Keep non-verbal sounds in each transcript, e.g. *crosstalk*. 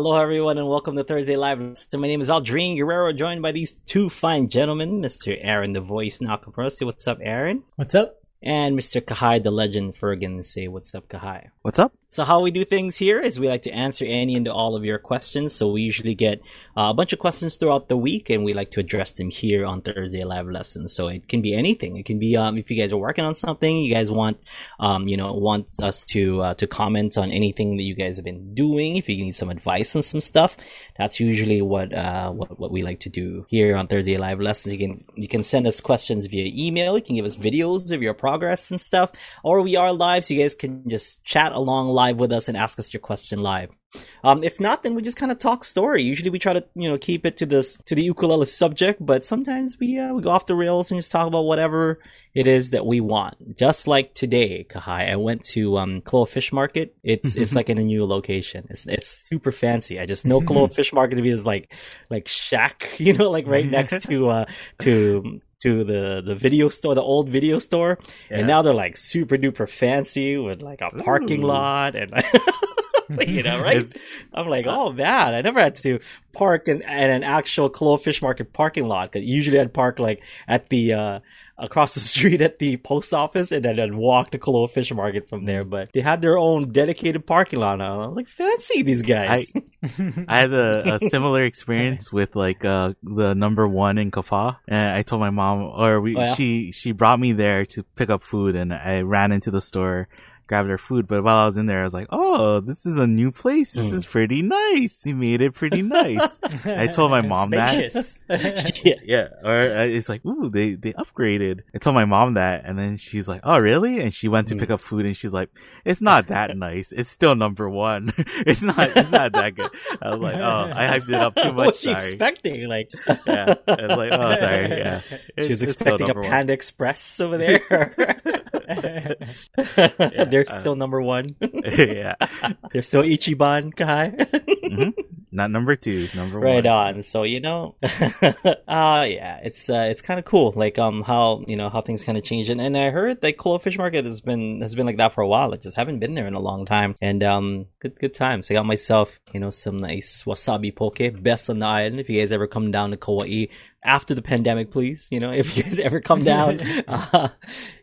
Hello, everyone, and welcome to Thursday Live. So my name is Aldrine Guerrero, joined by these two fine gentlemen, Mr. Aaron, the voice Nakamura. Say what's up, Aaron? What's up? And Mr. Kahai, the legend Fergan. Say what's up, Kahai? What's up? So how we do things here is we like to answer any and all of your questions. So we usually get uh, a bunch of questions throughout the week, and we like to address them here on Thursday live lessons. So it can be anything. It can be um, if you guys are working on something, you guys want um, you know want us to uh, to comment on anything that you guys have been doing. If you need some advice on some stuff, that's usually what uh, what what we like to do here on Thursday live lessons. You can you can send us questions via email. You can give us videos of your progress and stuff, or we are live, so you guys can just chat along live with us and ask us your question live. Um, if not, then we just kind of talk story. Usually we try to, you know, keep it to this, to the ukulele subject, but sometimes we, uh, we go off the rails and just talk about whatever it is that we want. Just like today, Kahai, I went to, um, Fish Market. It's, it's *laughs* like in a new location. It's, it's super fancy. I just know *laughs* Koloa Fish Market to be is like, like shack, *laughs* you know, like right next to, uh, to, to the the video store, the old video store, yeah. and now they're like super duper fancy with like a parking Ooh. lot and. *laughs* *laughs* you know, right? I'm like, oh man, I never had to park in, in an actual Koloa Fish Market parking lot. Cause usually I'd park like at the, uh, across the *laughs* street at the post office and then I'd walk to Koloa Fish Market from there. But they had their own dedicated parking lot now. I was like, fancy these guys. I, *laughs* *laughs* I had a, a, similar experience with like, uh, the number one in Kapaa. And I told my mom, or we, oh, yeah? she, she brought me there to pick up food and I ran into the store grab their food. But while I was in there, I was like, "Oh, this is a new place. This mm. is pretty nice. He made it pretty nice." I told my *laughs* mom that. *laughs* *laughs* yeah, yeah. Or uh, it's like, "Ooh, they they upgraded." I told my mom that, and then she's like, "Oh, really?" And she went to mm. pick up food, and she's like, "It's not that nice. It's still number one. it's not. It's not that good." I was like, "Oh, I hyped it up too much." What was she expecting? Like, yeah. I was like, "Oh, sorry." Yeah. She was expecting a Panda Express over there. *laughs* yeah, They're still uh, number one. *laughs* yeah. They're still Ichiban Kai. mm-hmm. Not number two, number right one. Right on. So you know, *laughs* uh yeah, it's uh, it's kind of cool. Like um how you know how things kind of change. And, and I heard that Koloa Fish Market has been has been like that for a while. I just haven't been there in a long time. And um good good times. I got myself you know some nice wasabi poke, best on the island. If you guys ever come down to Kauai, after the pandemic, please. You know, *laughs* if you guys ever come down, *laughs* uh,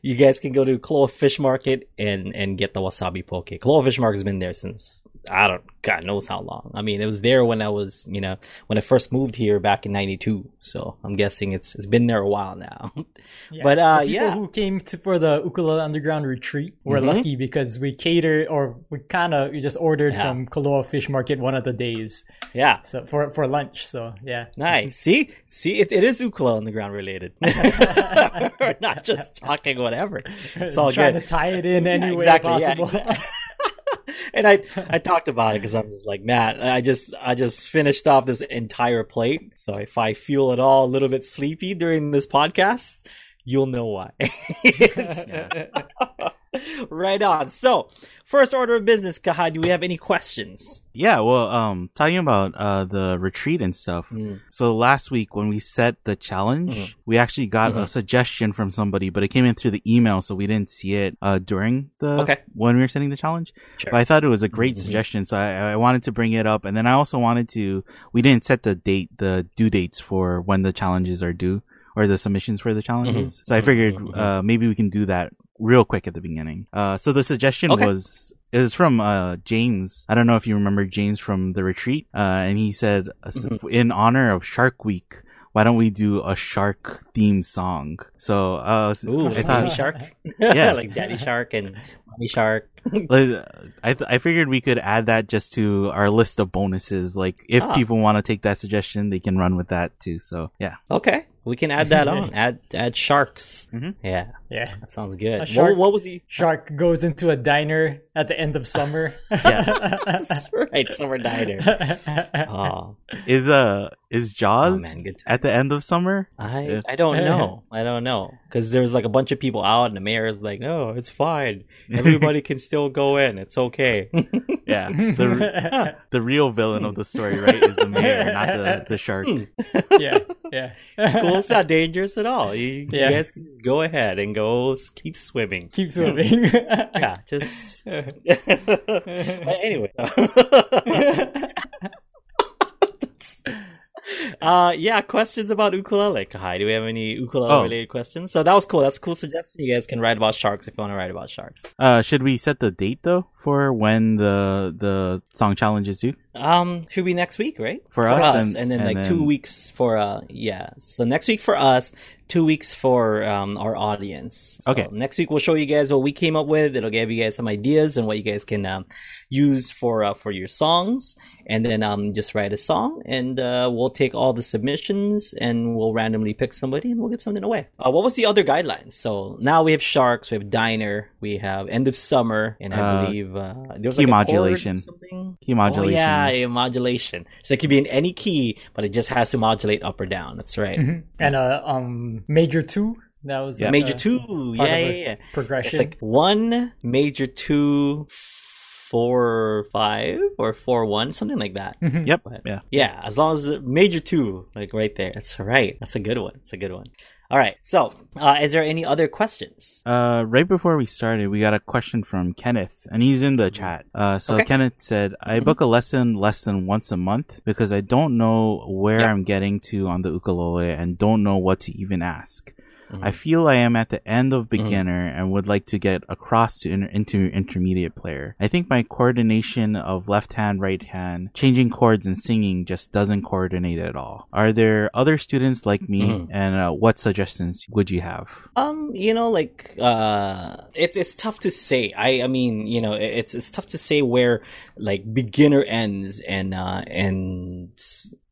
you guys can go to Koloa Fish Market and and get the wasabi poke. Koloa Fish Market has been there since I don't God knows how long. I mean, it was there when I was, you know, when I first moved here back in '92. So I'm guessing it's it's been there a while now. *laughs* Yeah. But uh, people yeah, who came to, for the Ukulele Underground retreat were mm-hmm. lucky because we catered or we kind of we just ordered yeah. from Koloa Fish Market one of the days. Yeah. So for for lunch. So yeah. Nice. *laughs* See, see, it, it is Ukulele Underground related. *laughs* We're not just talking whatever. It's all trying good. to tie it in any yeah, exactly, way possible. *laughs* And I I talked about it because I'm just like Matt. I just I just finished off this entire plate. So if I feel at all a little bit sleepy during this podcast, you'll know why. *laughs* *laughs* right on. So, first order of business, Kaha, do we have any questions? Yeah, well, um, talking about uh the retreat and stuff. Mm. So last week when we set the challenge, mm. we actually got mm-hmm. a suggestion from somebody, but it came in through the email, so we didn't see it uh during the okay. when we were setting the challenge. Sure. But I thought it was a great mm-hmm. suggestion, so I, I wanted to bring it up, and then I also wanted to. We didn't set the date, the due dates for when the challenges are due or the submissions for the challenges. Mm-hmm. So I figured mm-hmm. uh, maybe we can do that real quick at the beginning. Uh, so the suggestion okay. was it was from uh, James. I don't know if you remember James from the retreat, uh, and he said, uh, mm-hmm. in honor of Shark Week, why don't we do a shark theme song? So, uh, Ooh, I thought, Shark, yeah, *laughs* like Daddy Shark and Mommy Shark. *laughs* I th- I figured we could add that just to our list of bonuses. Like, if ah. people want to take that suggestion, they can run with that too. So, yeah. Okay. We can add that on. *laughs* add add sharks. Mm-hmm. Yeah, yeah, that sounds good. Shark, what, what, was he? Shark goes into a diner at the end of summer. *laughs* yeah, *laughs* that's right, summer diner. Oh, is uh is Jaws oh, man, at the end of summer? I I don't know. I don't know because there's like a bunch of people out, and the mayor is like, "No, it's fine. Everybody can still go in. It's okay." Yeah, *laughs* the *laughs* the real villain of the story, right, is the mayor, not the *laughs* the shark. Hmm. yeah, yeah. It's cool. It's not dangerous at all. You, yeah. you guys can just go ahead and go keep swimming. Keep swimming. yeah, just. anyway. *laughs* uh, yeah, questions about ukulele. Hi, do we have any ukulele oh. related questions? So that was cool. That's a cool suggestion. You guys can write about sharks if you want to write about sharks. Uh, should we set the date though for when the the song challenge is due? Um, should be next week, right? For, for us, us, and, and then and like then... two weeks for uh, yeah. So next week for us, two weeks for um our audience. So okay. Next week we'll show you guys what we came up with. It'll give you guys some ideas and what you guys can um, use for uh, for your songs, and then um just write a song, and uh, we'll take all the submissions and we'll randomly pick somebody and we'll give something away. Uh, what was the other guidelines? So now we have sharks, we have diner, we have end of summer, and I uh, believe uh, there was key like modulation. something. Key modulation. Oh, yeah, yeah, modulation. So it could be in any key, but it just has to modulate up or down. That's right. Mm-hmm. And uh, um, major two. That was yeah. major two. Yeah, yeah, yeah. Progression. It's like one major two four five or four one, something like that. Mm-hmm. Yep. But, yeah. Yeah. As long as major two, like right there. That's right. That's a good one. It's a good one. All right. So, uh, is there any other questions? Uh, right before we started, we got a question from Kenneth, and he's in the chat. Uh, so okay. Kenneth said, "I mm-hmm. book a lesson less than once a month because I don't know where I'm getting to on the ukulele and don't know what to even ask. Mm-hmm. I feel I am at the end of mm-hmm. beginner mm-hmm. and would like to get across to inter- into intermediate player. I think my coordination of left hand, right hand, changing chords and singing just doesn't coordinate at all. Are there other students like me mm-hmm. and uh, what suggestions would you have? Um, you know, like, uh, it's, it's tough to say. I, I mean, you know, it's, it's tough to say where like beginner ends and, uh, and,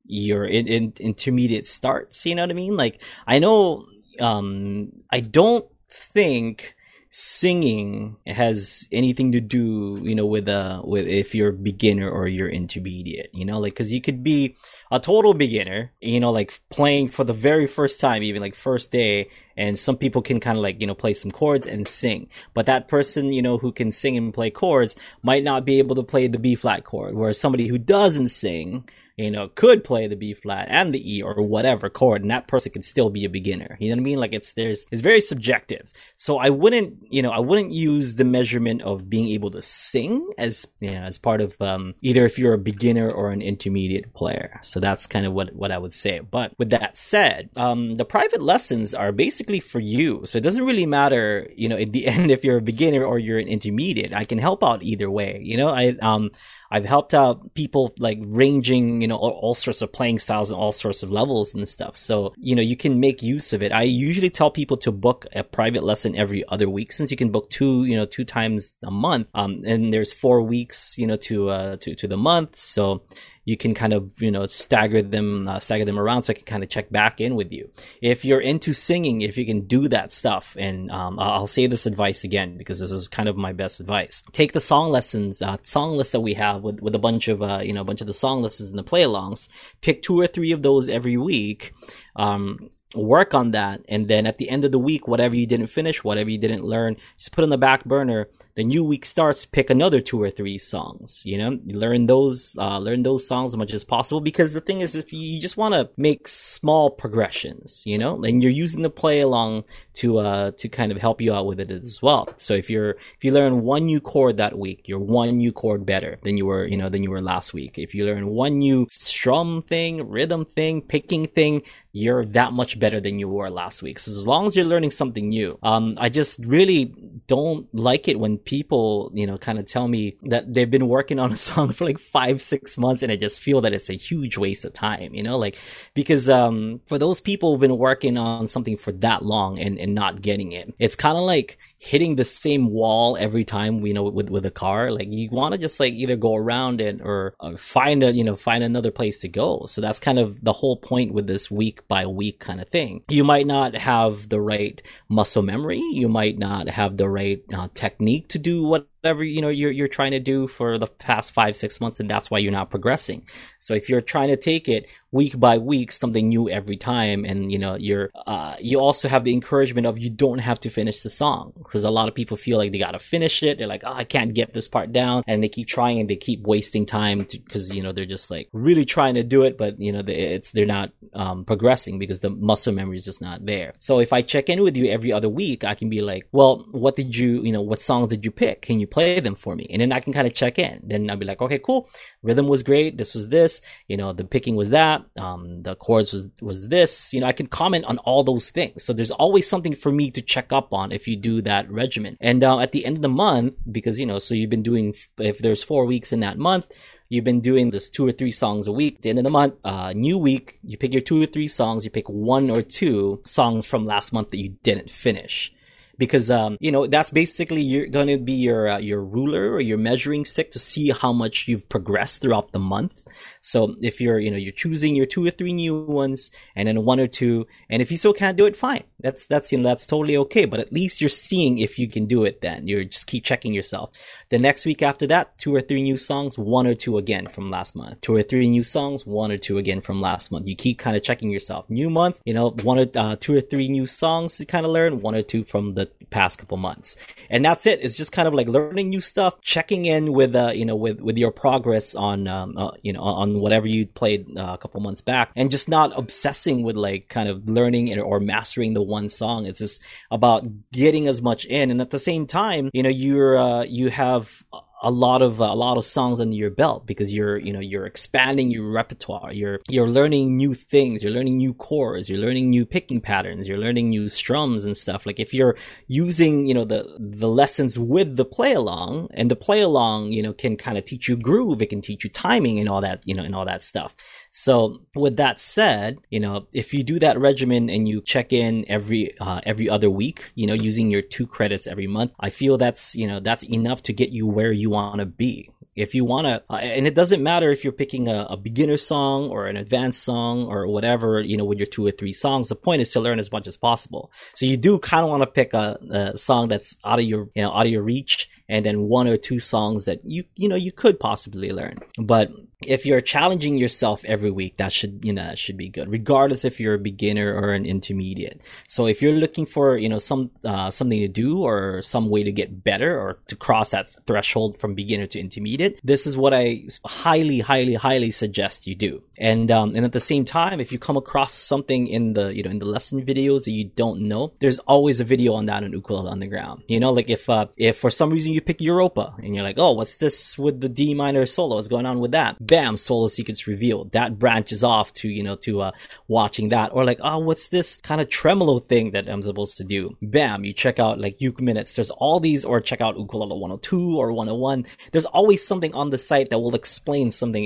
your in, in, intermediate starts. You know what I mean? Like I know um, I don't think singing has anything to do, you know, with uh with if you're beginner or you're intermediate, you know, like because you could be a total beginner, you know, like playing for the very first time, even like first day, and some people can kind of like you know play some chords and sing. But that person you know who can sing and play chords might not be able to play the b flat chord whereas somebody who doesn't sing you know, could play the B flat and the E or whatever chord, and that person could still be a beginner. You know what I mean? Like it's there's it's very subjective. So I wouldn't, you know, I wouldn't use the measurement of being able to sing as you know, as part of um, either if you're a beginner or an intermediate player. So that's kind of what what I would say. But with that said, um, the private lessons are basically for you. So it doesn't really matter, you know, at the *laughs* end if you're a beginner or you're an intermediate. I can help out either way. You know, I um I've helped out people like ranging, you know, all, all, sorts of playing styles and all sorts of levels and stuff. So, you know, you can make use of it. I usually tell people to book a private lesson every other week since you can book two, you know, two times a month. Um, and there's four weeks, you know, to, uh, to, to the month. So, you can kind of you know stagger them uh, stagger them around so I can kind of check back in with you. If you're into singing, if you can do that stuff, and um, I'll say this advice again because this is kind of my best advice. Take the song lessons, uh, song list that we have with with a bunch of uh, you know a bunch of the song lessons and the play alongs. Pick two or three of those every week. Um, work on that and then at the end of the week whatever you didn't finish whatever you didn't learn just put on the back burner the new week starts pick another two or three songs you know? Learn those uh, learn those songs as much as possible because the thing is if you just want to make small progressions you know? And you're using the play along to uh to kind of help you out with it as well. So if you're if you learn one new chord that week you're one new chord better than you were you know than you were last week. If you learn one new strum thing rhythm thing picking thing you're that much better than you were last week. So as long as you're learning something new, um, I just really don't like it when people, you know, kind of tell me that they've been working on a *laughs* song for like five, six months and I just feel that it's a huge waste of time, you know, like, because, um, for those people who've been working on something for that long and, and not getting it, it's kind of like, hitting the same wall every time you know with with a car like you want to just like either go around it or, or, find a you know find another place to go. So that's kind of the whole point with this week by week kind of thing. You might not have the right muscle memory. You might not have the right uh, technique to do what whatever you know you're you're trying to do for the past five six months and that's why you're not progressing. So if you're trying to take it week by week something new every time and you know you're uh, you also have the encouragement of you don't have to finish the song because a lot of people feel like they gotta finish it. They're like oh i can't get this part down and they keep trying and they keep wasting time because you know they're just like really trying to do it but you know it's they're not um, progressing because the muscle memory is just not there. So if i check in with you every other week i can be like well what did you you know what songs did you pick? Can you play them for me. And then I can kind of check in. Then I'll be like, okay, cool. Rhythm was great. This was this. You know, the picking was that. Um, the chords was, was this. You know, I can comment on all those things. So there's always something for me to check up on if you do that regimen. And uh, at the end of the month, because, you know, so you've been doing, if there's four weeks in that month, you've been doing this two or three songs a week. At the end of the month, uh, new week, you pick your two or three songs, you pick one or two songs from last month that you didn't finish because um, you know that's basically you're going to be your uh, your ruler or your measuring stick to see how much you've progressed throughout the month. So if you're, you know, you're choosing your two or three new ones and then one or two, and if you still can't do it, fine. That's, that's, you know, that's totally okay. But at least you're seeing if you can do it then. You're just keep checking yourself. The next week after that, two or three new songs, one or two again from last month. Two or three new songs, one or two again from last month. You keep kind of checking yourself. New month, you know, one or, uh, two or three new songs to kind of learn, one or two from the past couple months. And that's it. It's just kind of like learning new stuff, checking in with, uh, you know, with, with your progress on, um, uh, you know, on whatever you played uh, a couple months back and just not obsessing with like kind of learning or mastering the one song. It's just about getting as much in. And at the same time, you know, you're, uh, you have a lot of uh, a lot of songs under your belt because you're you know you're expanding your repertoire. You're you're learning new things. You're learning new chords. You're learning new picking patterns. You're learning new strums and stuff. Like if you're using you know the the lessons with the play along and the play along you know can kind of teach you groove. It can teach you timing and all that you know and all that stuff so with that said, you know, if you do that regimen and you check in every uh, every other week, you know, using your two credits every month, I feel that's you know that's enough to get you where you want to be. If you want to, uh, and it doesn't matter if you're picking a, a, beginner song or an advanced song or whatever, you know, with your two or three songs, the point is to learn as much as possible. So you do kind of want to pick a, a, song that's out of your, you know, out of your reach and then one or two songs that you, you know, you could possibly learn. But if you're challenging yourself every week, that should, you know, should be good, regardless if you're a beginner or an intermediate. So if you're looking for, you know, some, uh, something to do or some way to get better or to cross that threshold from beginner to intermediate, this is what I highly, highly, highly suggest you do. And, um, and at the same time, if you come across something in the, you know, in the lesson videos that you don't know, there's always a video on that on Ukulele Underground. You know, like if, uh, if for some reason you pick Europa and you're like, oh, what's this with the D minor solo? What's going on with that? Bam, solo secrets revealed. That branches off to, you know, to, uh, watching that. Or like, oh, what's this kind of tremolo thing that I'm supposed to do? Bam, you check out like Uke Minutes. There's all these, or check out Ukulele 102 or 101. There's always something on the site that will explain something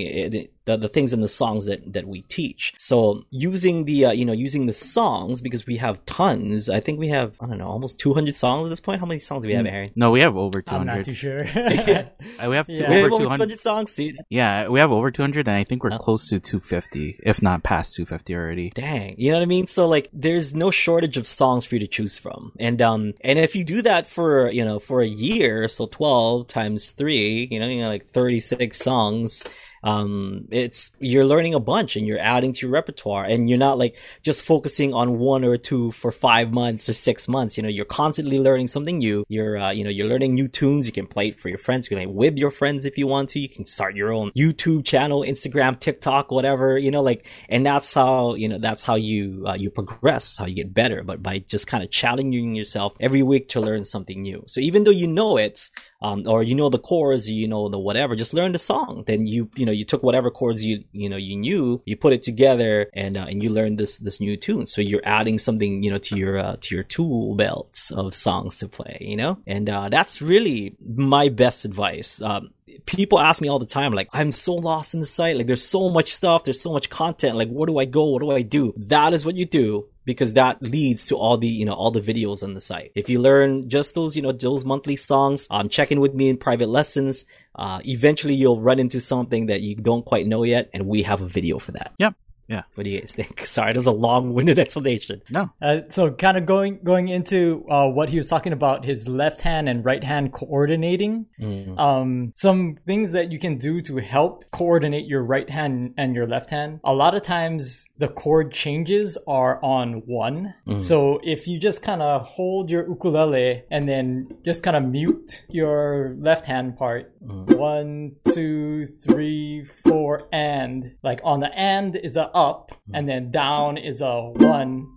the, the things in the songs that, that we teach. So using the, uh, you know, using the songs because we have tons. I think we have, I don't know, almost 200 songs at this point. How many songs do we have, hmm. Aaron? No, we have over 200. I'm not too sure. *laughs* *laughs* Uh, we have, yeah. over, we have 200. 200 songs. See? Yeah, we have over 200 and I think we're oh. close to 250, if not past 250 already. Dang. You know what I mean? So like, there's no shortage of songs for you to choose from. And, um, and if you do that for, you know, for a year, so 12 times three, you know, you know, like 36 songs, um, it's you're learning a bunch and you're adding to your repertoire and you're not like just focusing on one or two for five months or six months. You know, you're constantly learning something new. You're, uh, you know, you're learning new tunes. You can play it for your friends. You can play with your friends if you want to. You can start your own YouTube channel, Instagram, TikTok, whatever, you know, like, and that's how, you know, that's how you, uh, you progress, how you get better, but by just kind of challenging yourself every week to learn something new. So even though you know it's um, or you know the chords, you know the whatever, just learn the song. Then you, you know, you took whatever chords you, you know, you knew, you put it together and, uh, and you learned this, this new tune. So you're adding something, you know, to your, uh, to your tool belt of songs to play, you know? And, uh, that's really my best advice. Um, people ask me all the time, like, I'm so lost in the site. Like, there's so much stuff. There's so much content. Like, where do I go? What do I do? That is what you do because that leads to all the, you know, all the videos on the site. If you learn just those, you know, those monthly songs, um, check in with me in private lessons. Uh, eventually you'll run into something that you don't quite know yet. And we have a video for that. Yep. Yeah. What do you guys think? *laughs* Sorry, that was a long-winded *laughs* explanation. No. Uh, so, kind of going going into uh, what he was talking about, his left hand and right hand coordinating. Mm. Um, some things that you can do to help coordinate your right hand and your left hand. A lot of times, the chord changes are on one. Mm. So, if you just kind of hold your ukulele and then just kind of mute your left hand part, mm. one, two, three, four, and like on the and is a up and then down is a one.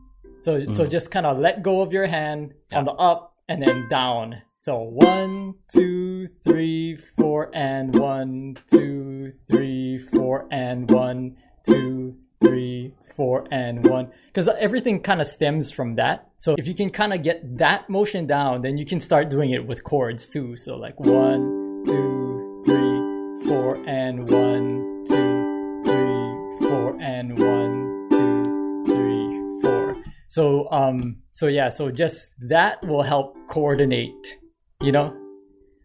So mm. so just kind of let go of your hand on the up and then down. So one, two, three, four, and one, two, three, four, and one, two, three, four, and one. Because everything kind of stems from that. So if you can kind of get that motion down, then you can start doing it with chords too. So like one, two, three, four, and one, two, three, four, and one, two, three, four. So um, so yeah, so just that will help coordinate, you know,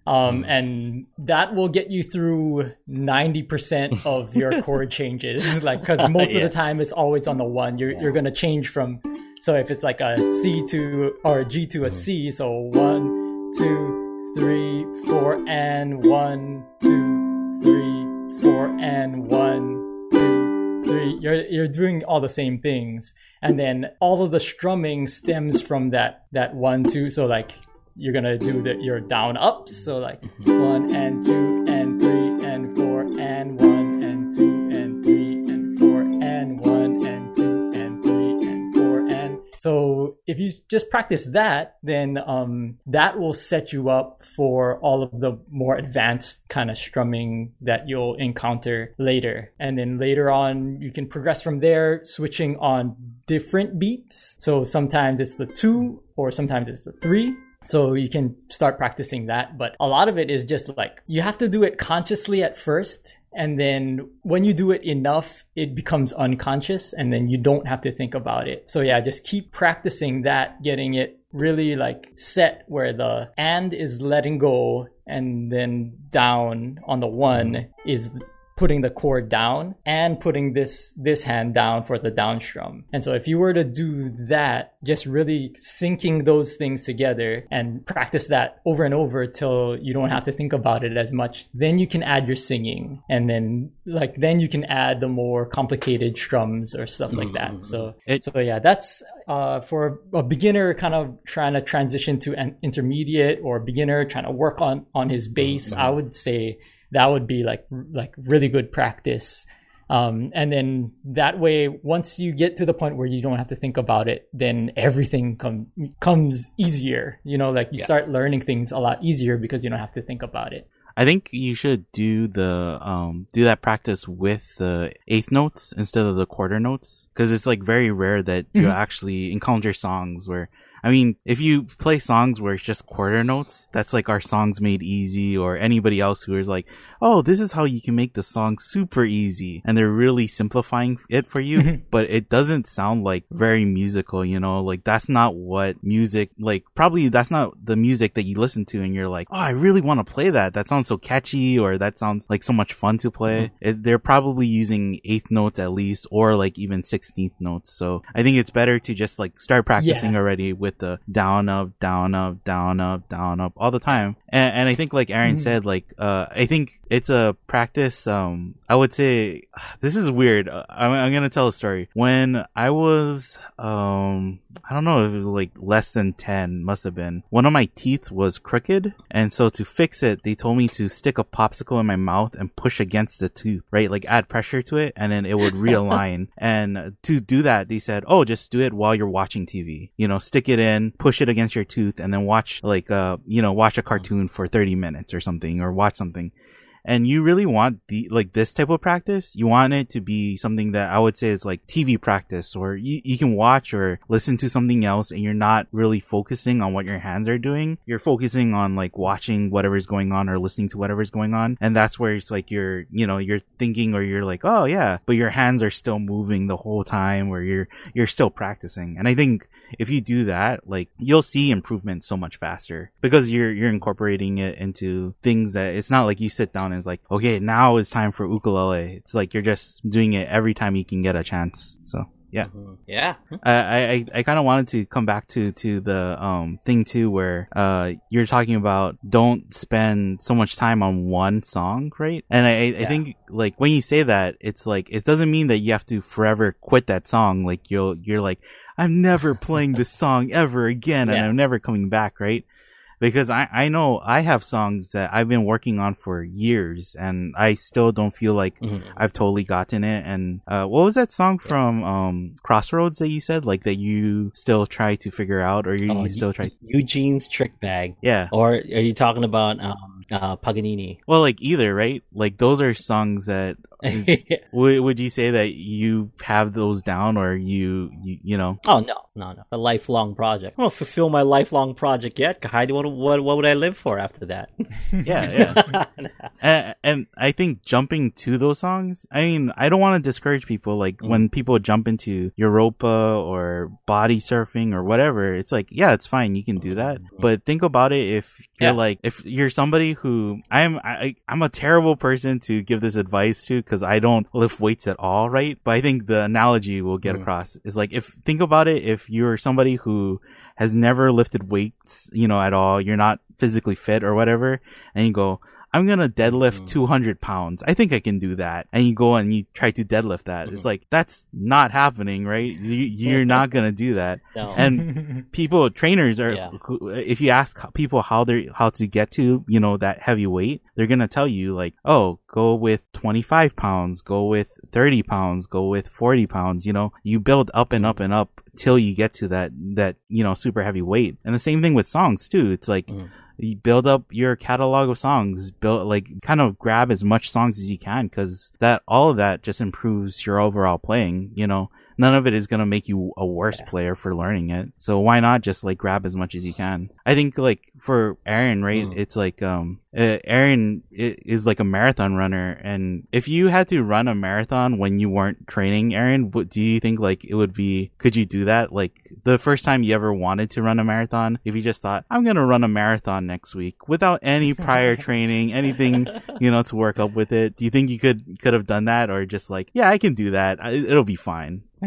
um, hmm. and that will get you through 90% *laughs* of your chord changes *laughs* like because most yeah. of the time it's always on the one you're, yeah. you're going to change from so if it's like a c to or a g to a c so one two three four and one two three four and one two three you're, you're doing all the same things and then all of the strumming stems from that that one two so like you're gonna do the your down ups. So like mm-hmm. one and two and three and four and one and two and three and four and one and two and three and four and so if you just practice that, then um, that will set you up for all of the more advanced kind of strumming that you'll encounter later. And then later on, you can progress from there, switching on different beats. So sometimes it's the two, or sometimes it's the three, so you can start practicing that. But a lot of it is just like you have to do it consciously at first. And then when you do it enough, it becomes unconscious and then you don't have to think about it. So yeah, just keep practicing that, getting it really like set where the and is letting go and then down on the one mm-hmm. is putting the chord down and putting this this hand down for the down strum. And so if you were to do that, just really syncing those things together and practice that over and over till you don't have to think about it as much, then you can add your singing and then like then you can add the more complicated strums or stuff like that. Mm-hmm. So it, so yeah, that's uh, for a beginner kind of trying to transition to an intermediate or beginner trying to work on on his bass, mm-hmm. I would say that would be like like really good practice um, and then that way once you get to the point where you don't have to think about it then everything com- comes easier you know like you yeah. start learning things a lot easier because you don't have to think about it I think you should do the um do that practice with the eighth notes instead of the quarter notes because it's like very rare that you mm-hmm. actually encounter songs where I mean, if you play songs where it's just quarter notes, that's like our songs made easy or anybody else who is like, oh, this is how you can make the song super easy. And they're really simplifying it for you, *laughs* but it doesn't sound like very musical, you know, like that's not what music, like probably that's not the music that you listen to and you're like, oh, I really want to play that. That sounds so catchy or that sounds like so much fun to play. Mm-hmm. It, they're probably using eighth notes at least or like even 16th notes. So I think it's better to just like start practicing yeah. already with with the down up, down up, down up, down up all the time. And, and I think like Aaron mm-hmm. said, like uh, I think it's a practice. Um, I would say *sighs* this is weird. Uh, I'm, I'm gonna tell a story. When I was, um, I don't know, it was like less than ten, must have been. One of my teeth was crooked, and so to fix it, they told me to stick a popsicle in my mouth and push against the tooth, right? Like add pressure to it, and then it would realign. *laughs* and to do that, they said, "Oh, just do it while you're watching TV. You know, stick it in, push it against your tooth, and then watch like, uh, you know, watch a cartoon for 30 minutes or something, or watch something." And you really want the like this type of practice? You want it to be something that i would say is like tv practice or you, you can watch or listen to something else and you're not really focusing on what your hands are doing. You're focusing on like watching whatever's going on or listening to whatever's going on. And that's where it's like you're you know you're thinking or you're like oh yeah. But your hands are still moving the whole time or you're you're still practicing. And i think if you do that, like you'll see improvement so much faster because you're you're incorporating it into things that it's not like you sit down and it's like, okay, now it's time for ukulele. It's like you're just doing it every time you can get a chance. So yeah mm-hmm. yeah i i, I kind of wanted to come back to to the um thing too where uh you're talking about don't spend so much time on one song right and i yeah. i think like when you say that it's like it doesn't mean that you have to forever quit that song like you'll you're like I'm never playing this song ever again, yeah. and I'm never coming back, right? because I, I know I have songs that I've been working on for years and I still don't feel like mm-hmm. I've totally gotten it. And, uh, what was that song from, um, Crossroads that you said, like that you still try to figure out or you, oh, you still try? Eugene's Trick Bag. Yeah. Or are you talking about, um, uh, Paganini? Well, like either, right? Like those are songs that *laughs* would, would you say that you have those down or you, you, you know? Oh, no, no, no. A lifelong project. I don't fulfill my lifelong project yet. What, what, what would I live for after that? *laughs* *laughs* yeah, yeah. and, and, I think jumping to those songs, I mean, I don't want to discourage people. Like mm. when people jump into Europa or body surfing or whatever, it's like, yeah, it's fine. You can do that. Mm. But think about it if you're yeah. like, if you're somebody who I'm, I, I'm a terrible person to give this advice to because I don't lift weights at all, right? But I think the analogy will get mm. across is like, if, think about it, if you're somebody who has never lifted weights, you know, at all, you're not physically fit or whatever, and you go, I'm gonna deadlift mm. 200 pounds. I think I can do that. And you go and you try to deadlift that. Mm-hmm. It's like, that's not happening, right? You, are *laughs* not gonna do that. No. And *laughs* people, trainers are, yeah. if you ask people how they how to get to, you know, that heavy weight, they're gonna tell you like, oh, go with 25 pounds, go with 30 pounds, go with 40 pounds, you know, you build up and up and up till you get to that, that, you know, super heavy weight. And the same thing with songs too. It's like, mm you build up your catalog of songs build like kind of grab as much songs as you can because that all of that just improves your overall playing you know none of it is going to make you a worse yeah. player for learning it. So why not just like grab as much as you can? I think like for Aaron, right? Mm. It's like, um, uh, Aaron is like a marathon runner. And if you had to run a marathon when you weren't training, Aaron, what do you think like it would be? Could you do that? Like the first time you ever wanted to run a marathon, if you just thought, I'm going to run a marathon next week without any prior *laughs* training, anything, you know, to work up with it. Do you think you could, could have done that or just like, yeah, I can do that. It'll be fine. *laughs*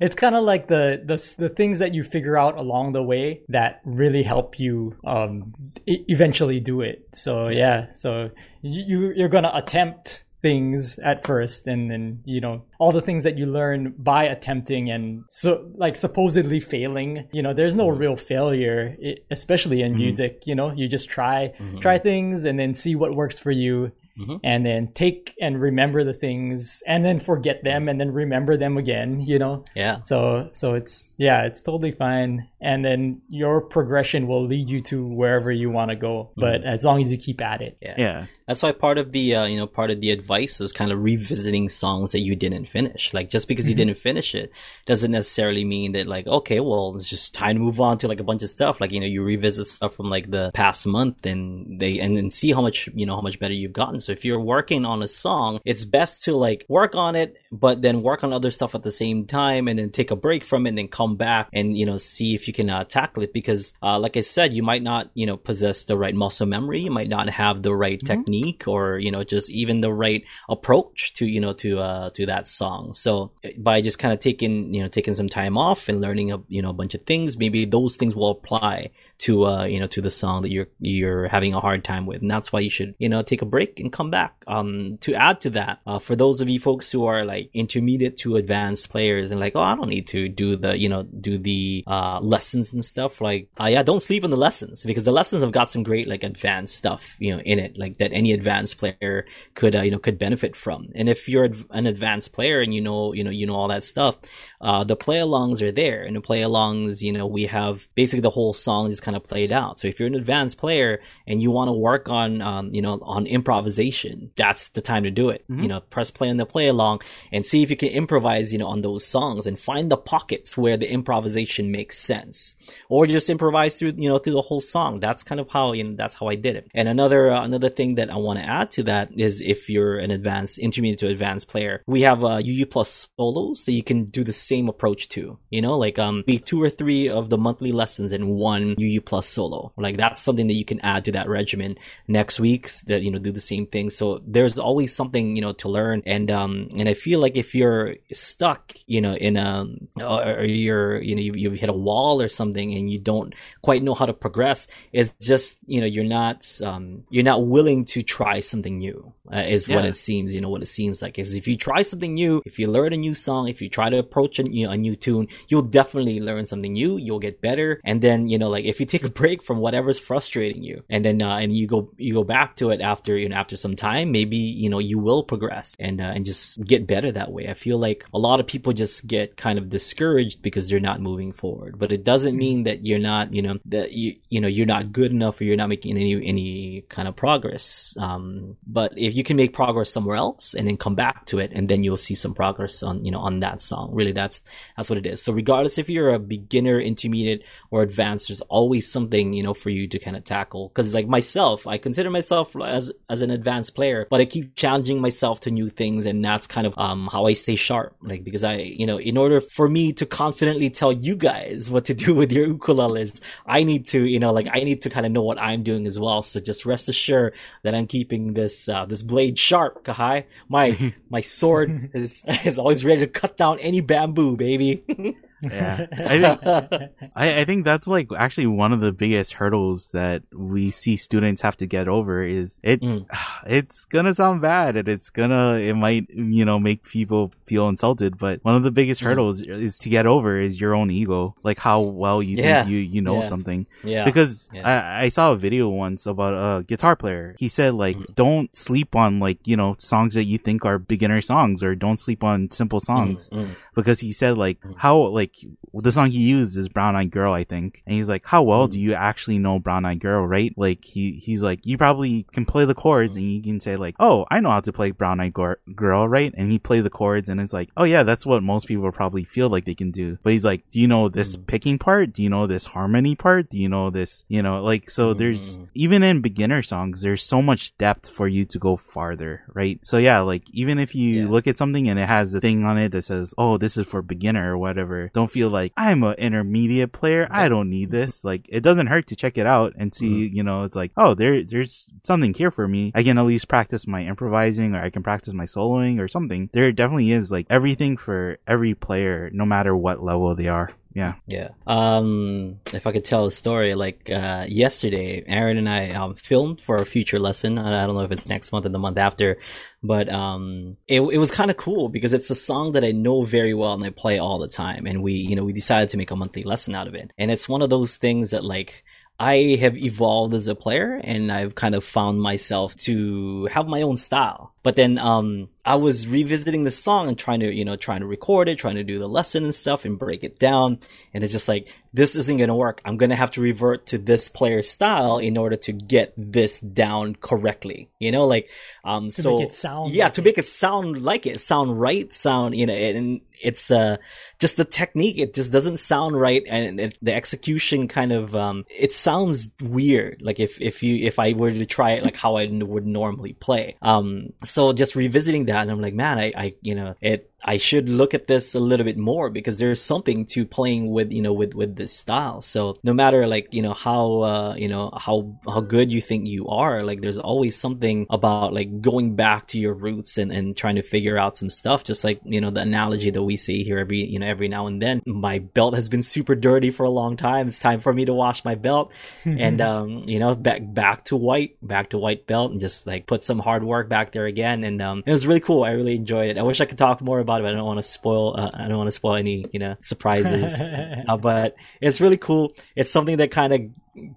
it's kind of like the, the the things that you figure out along the way that really help you um, eventually do it. So yeah, so you you're gonna attempt things at first and then you know all the things that you learn by attempting and so like supposedly failing you know there's no mm-hmm. real failure especially in mm-hmm. music you know you just try mm-hmm. try things and then see what works for you mm-hmm. and then take and remember the things and then forget them and then remember them again you know yeah so so it's yeah it's totally fine and then your progression will lead you to wherever you want to go but mm-hmm. as long as you keep at it. Yeah. Yeah. That's why part of the uh, you know part of the advice is kind of revisiting songs that you didn't finish. Like just because you mm-hmm. didn't finish it doesn't necessarily mean that like okay well it's just time to move on to like a bunch of stuff. Like you know you revisit stuff from like the past month and they and then see how much you know how much better you've gotten. So if you're working on a song, it's best to like work on it, but then work on other stuff at the same time and then take a break from it and then come back and, you know, see if you can uh, tackle it. Because, uh, like I said, you might not, you know, possess the right muscle memory. You might not have the right mm-hmm. technique or, you know, just even the right approach to, you know, to, uh, to that song. So by just kind of taking, you know, taking some time off and learning a, you know, a bunch of things, maybe those things will apply to uh you know to the song that you're you're having a hard time with. And that's why you should you know take a break and come back. Um to add to that uh, for those of you folks who are like intermediate to advanced players and like oh I don't need to do the you know do the uh lessons and stuff like uh, yeah don't sleep on the lessons because the lessons have got some great like advanced stuff you know in it like that any advanced player could uh, you know could benefit from. And if you're an advanced player and you know you know you know all that stuff uh the play alongs are there. And the play alongs you know we have basically the whole song is kind kind of played out. So if you're an advanced player and you want to work on, um, you know, on improvisation, that's the time to do it. Mm-hmm. You know, press play on the play along and see if you can improvise, you know, on those songs and find the pockets where the improvisation makes sense, or just improvise through, you know, through the whole song. That's kind of how you know that's how I did it. And another uh, another thing that I want to add to that is if you're an advanced, intermediate to advanced player, we have uh, UU plus solos that you can do the same approach to. You know, like um, be two or three of the monthly lessons in one UU plus solo. Like that's something that you can add to that regimen next week that, you know, do the same thing. So there's always something, you know, to learn. And, um, and I feel like if you're stuck, you know, in a, or you're, you know, you, you've hit a wall or something and you don't quite know how to progress, it's just, you know, you're not, um, you're not willing to try something new. Uh, is yeah. what it seems. You know what it seems like is if you try something new, if you learn a new song, if you try to approach a, you know, a new tune, you'll definitely learn something new. You'll get better, and then you know like if you take a *laughs* break from whatever's frustrating you, and then uh, and you go you go back to it after you know after some time, maybe you know you will progress and uh, and just get better that way. I feel like a lot of people just get kind of discouraged because they're not moving forward, but it doesn't mean that you're not you know that you you know you're not good enough or you're not making any any kind of progress. Um, but if you can make progress somewhere else and then come back to it, and then you'll see some progress on you know on that song. Really, that's that's what it is. So regardless if you're a beginner, intermediate, or advanced, there's always something you know for you to kind of tackle. Because like myself, I consider myself as as an advanced player, but I keep challenging myself to new things, and that's kind of um how I stay sharp. Like because I you know in order for me to confidently tell you guys what to do *laughs* with your ukuleles, I need to you know like I need to kind of know what I'm doing as well. So just rest assured that I'm keeping this uh, this blade sharp, Kahai. My *laughs* my sword is *laughs* is always ready to cut down any bamboo, baby. *laughs* yeah, *laughs* I think I, I, think that's like actually one of the biggest hurdles that we see students have to get over is it. Mm. *sighs* It's gonna sound bad and it's gonna it might you know make people feel insulted, but one of the biggest mm. hurdles is to get over is your own ego, like how well you yeah. think you you know yeah. something. Yeah, because yeah. I, I saw a video once about a guitar player. He said like mm. don't sleep on like you know songs that you think are beginner songs or don't sleep on simple songs mm, mm. because he said like mm. how like like the song he used is Brown Eyed Girl, I think. And he's like, how well mm. do you actually know Brown Eyed Girl, right? Like he he's like, you probably can play the chords and you can say like, oh, I know how to play Brown Eyed Girl, right? And he play the chords and it's like, oh yeah, that's what most people probably feel like they can do. But he's like, do you know this mm. picking part? Do you know this harmony part? Do you know this? You know, like so. There's mm. even in beginner songs, there's so much depth for you to go farther, right? So yeah, like even if you yeah. look at something and it has a thing on it that says, oh, this is for beginner or whatever, don't feel like I'm an intermediate player. I don't need this. Like it doesn't hurt to check it out and see, mm-hmm. you know, it's like, oh, there, there's something here for me. I can at least practice my improvising or I can practice my soloing or something. There definitely is like everything for every player, no matter what level they are yeah. Yeah. Um if i could tell a story like uh yesterday aaron and i um filmed for a future lesson. I don't know if it's next month or the month after but um it, it was kind of cool because it's a song that i know very well and i play all the time. And we you know we decided to make a monthly lesson out of it. And it's one of those things that like I have evolved as a player and I've kind of found myself to have my own style. But then, um, I was revisiting the song and trying to, you know, trying to record it, trying to do the lesson and stuff and break it down. And it's just like, this isn't going to work. I'm going to have to revert to this player's style in order to get this down correctly. You know, like, um, to so, make it sound yeah, like to it. make it sound like it, sound right, sound, you know, and it's, uh, just the technique. It just doesn't sound right. And it, the execution kind of, um, it sounds weird. Like if, if you, if I were to try it like how I would normally play. Um, so just revisiting that and I'm like, man, I, I, you know, it, I should look at this a little bit more because there's something to playing with, you know, with, with this style. So no matter like, you know, how, uh, you know, how, how good you think you are, like there's always something about like going back to your roots and, and trying to figure out some stuff. Just like, you know, the analogy that we see here every, you know, every now and then. My belt has been super dirty for a long time. It's time for me to wash my belt *laughs* and, um, you know, back, back to white, back to white belt and just like put some hard work back there again. And, um, it was really cool. I really enjoyed it. I wish I could talk more about about it. I don't want to spoil. Uh, I don't want to spoil any you know surprises. *laughs* uh, but it's really cool. It's something that kind of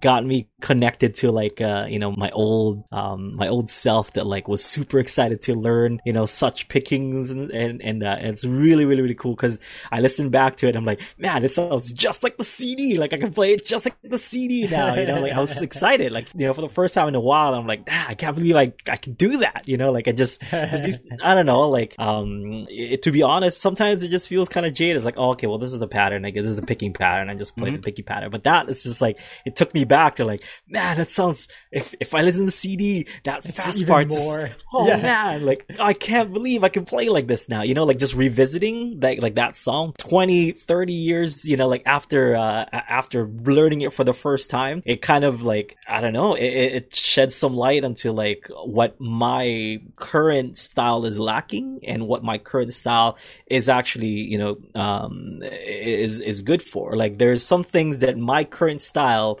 got me connected to like uh you know my old um my old self that like was super excited to learn you know such pickings and and, and, uh, it's really really really cool because I listened back to it I'm like man this sounds just like the CD like I can play it just like the CD now you know? Like I was *laughs* excited. Like you know for the first time in a while I'm like ah, I can't believe I I can do that you know? Like I just *laughs* I don't know like um it, to be honest sometimes it just feels kind of jaded. It's like oh, okay well this is the pattern. I like this is the picking pattern. I just play mm-hmm. the picking pattern. But that is just like it took me back to like, man, that sounds, if, if I listen to the CD, that it's fast part, more. Oh yeah. man, like, I can't believe I can play like this now, you know, like just revisiting that, like that song 20, 30 years, you know, like after, uh, after learning it for the first time, it kind of like, I don't know, it, it sheds some light onto like what my current style is lacking and what my current style is actually, you know, um, is, is good for. Like there's some things that my current style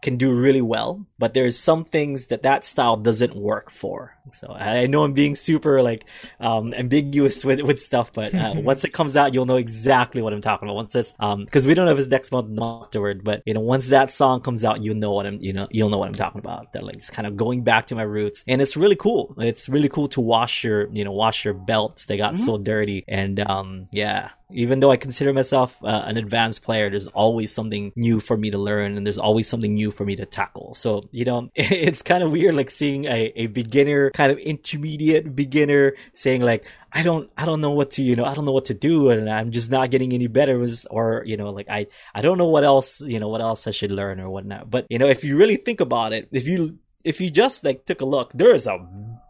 can do really well, but there's some things that that style doesn't work for. So I know I'm being super like um, ambiguous with with stuff, but uh, *laughs* once it comes out, you'll know exactly what I'm talking about. Once it's um, because we don't know if it's next month afterward, but you know, once that song comes out, you know what I'm you know you'll know what I'm talking about. That like it's kind of going back to my roots, and it's really cool. It's really cool to wash your you know wash your belts. They got mm-hmm. so dirty, and um, yeah, even though I consider myself uh, an advanced player, there's always something new for me to learn and there's always something new for me to tackle. So, you know, *laughs* it's kind of weird like seeing a, a beginner, kind of intermediate beginner saying like, I don't, I don't know what to, you know, I don't know what to do and I'm just not getting any better or, you know, like I, I don't know what else, you know, what else I should learn or whatnot. But, you know, if you really think about it, if you if you just like took a look, there's a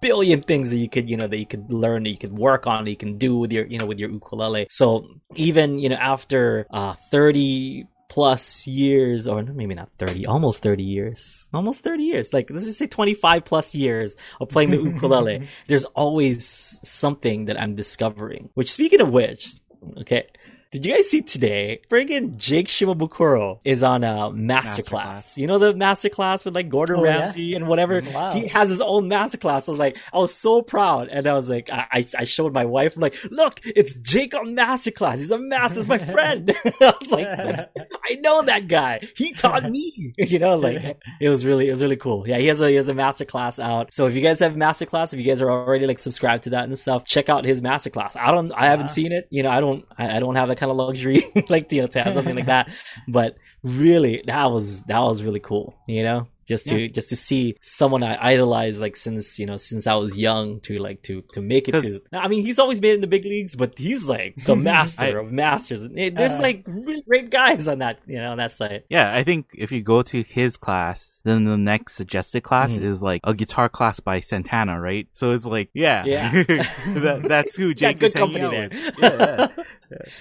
billion things that you could, you know, that you could learn, that you could work on, that you can do with your, you know, with your ukulele. So even, you know, after uh, 30 plus years, or maybe not 30, almost 30 years, almost 30 years, like let's just say 25 plus years of playing the ukulele, *laughs* there's always something that I'm discovering. Which speaking of which, okay, did you guys see today? Friggin' Jake Shimabukuro is on a masterclass. Master you know the masterclass with like Gordon oh, Ramsay yeah? and whatever. Mm-hmm. Wow. He has his own masterclass. I was like, I was so proud, and I was like, I I showed my wife. I'm like, look, it's Jake on masterclass. He's a master. He's my *laughs* friend. *laughs* I was like, *laughs* I know that guy. He taught me. you know, like it was really it was really cool. Yeah, he has a he has a masterclass out. So if you guys have masterclass, if you guys are already like subscribed to that and stuff, check out his masterclass. I don't I haven't seen it. You know, I don't I, I don't have that kind of luxury, *laughs* like you know, to have something like that. *laughs* But really, that was that was really cool. You know, just to yeah. just to see someone I idolize like since you know since I was young to like to to make it to. I mean, he's always been in the big leagues, but he's like the *laughs* master I, of masters. There's uh, like really great guys on that you know on that site. Yeah, I think if you go to his class, then the next suggested class mm. is like a guitar class by Santana, right? So it's like yeah, yeah, that, that's who Jake good company there. Yeah, yeah.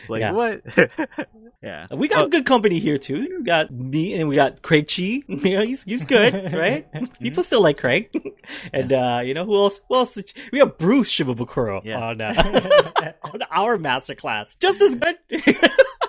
Like yeah. what? *laughs* yeah, we got oh. good company here too. We got me and we got Craig Chee. *laughs* You know, he's he's good, *laughs* right? People still like Craig. and uh, you know who else? Who else? We have Bruce Shimabukuro yeah. on uh, on our masterclass. Just as good.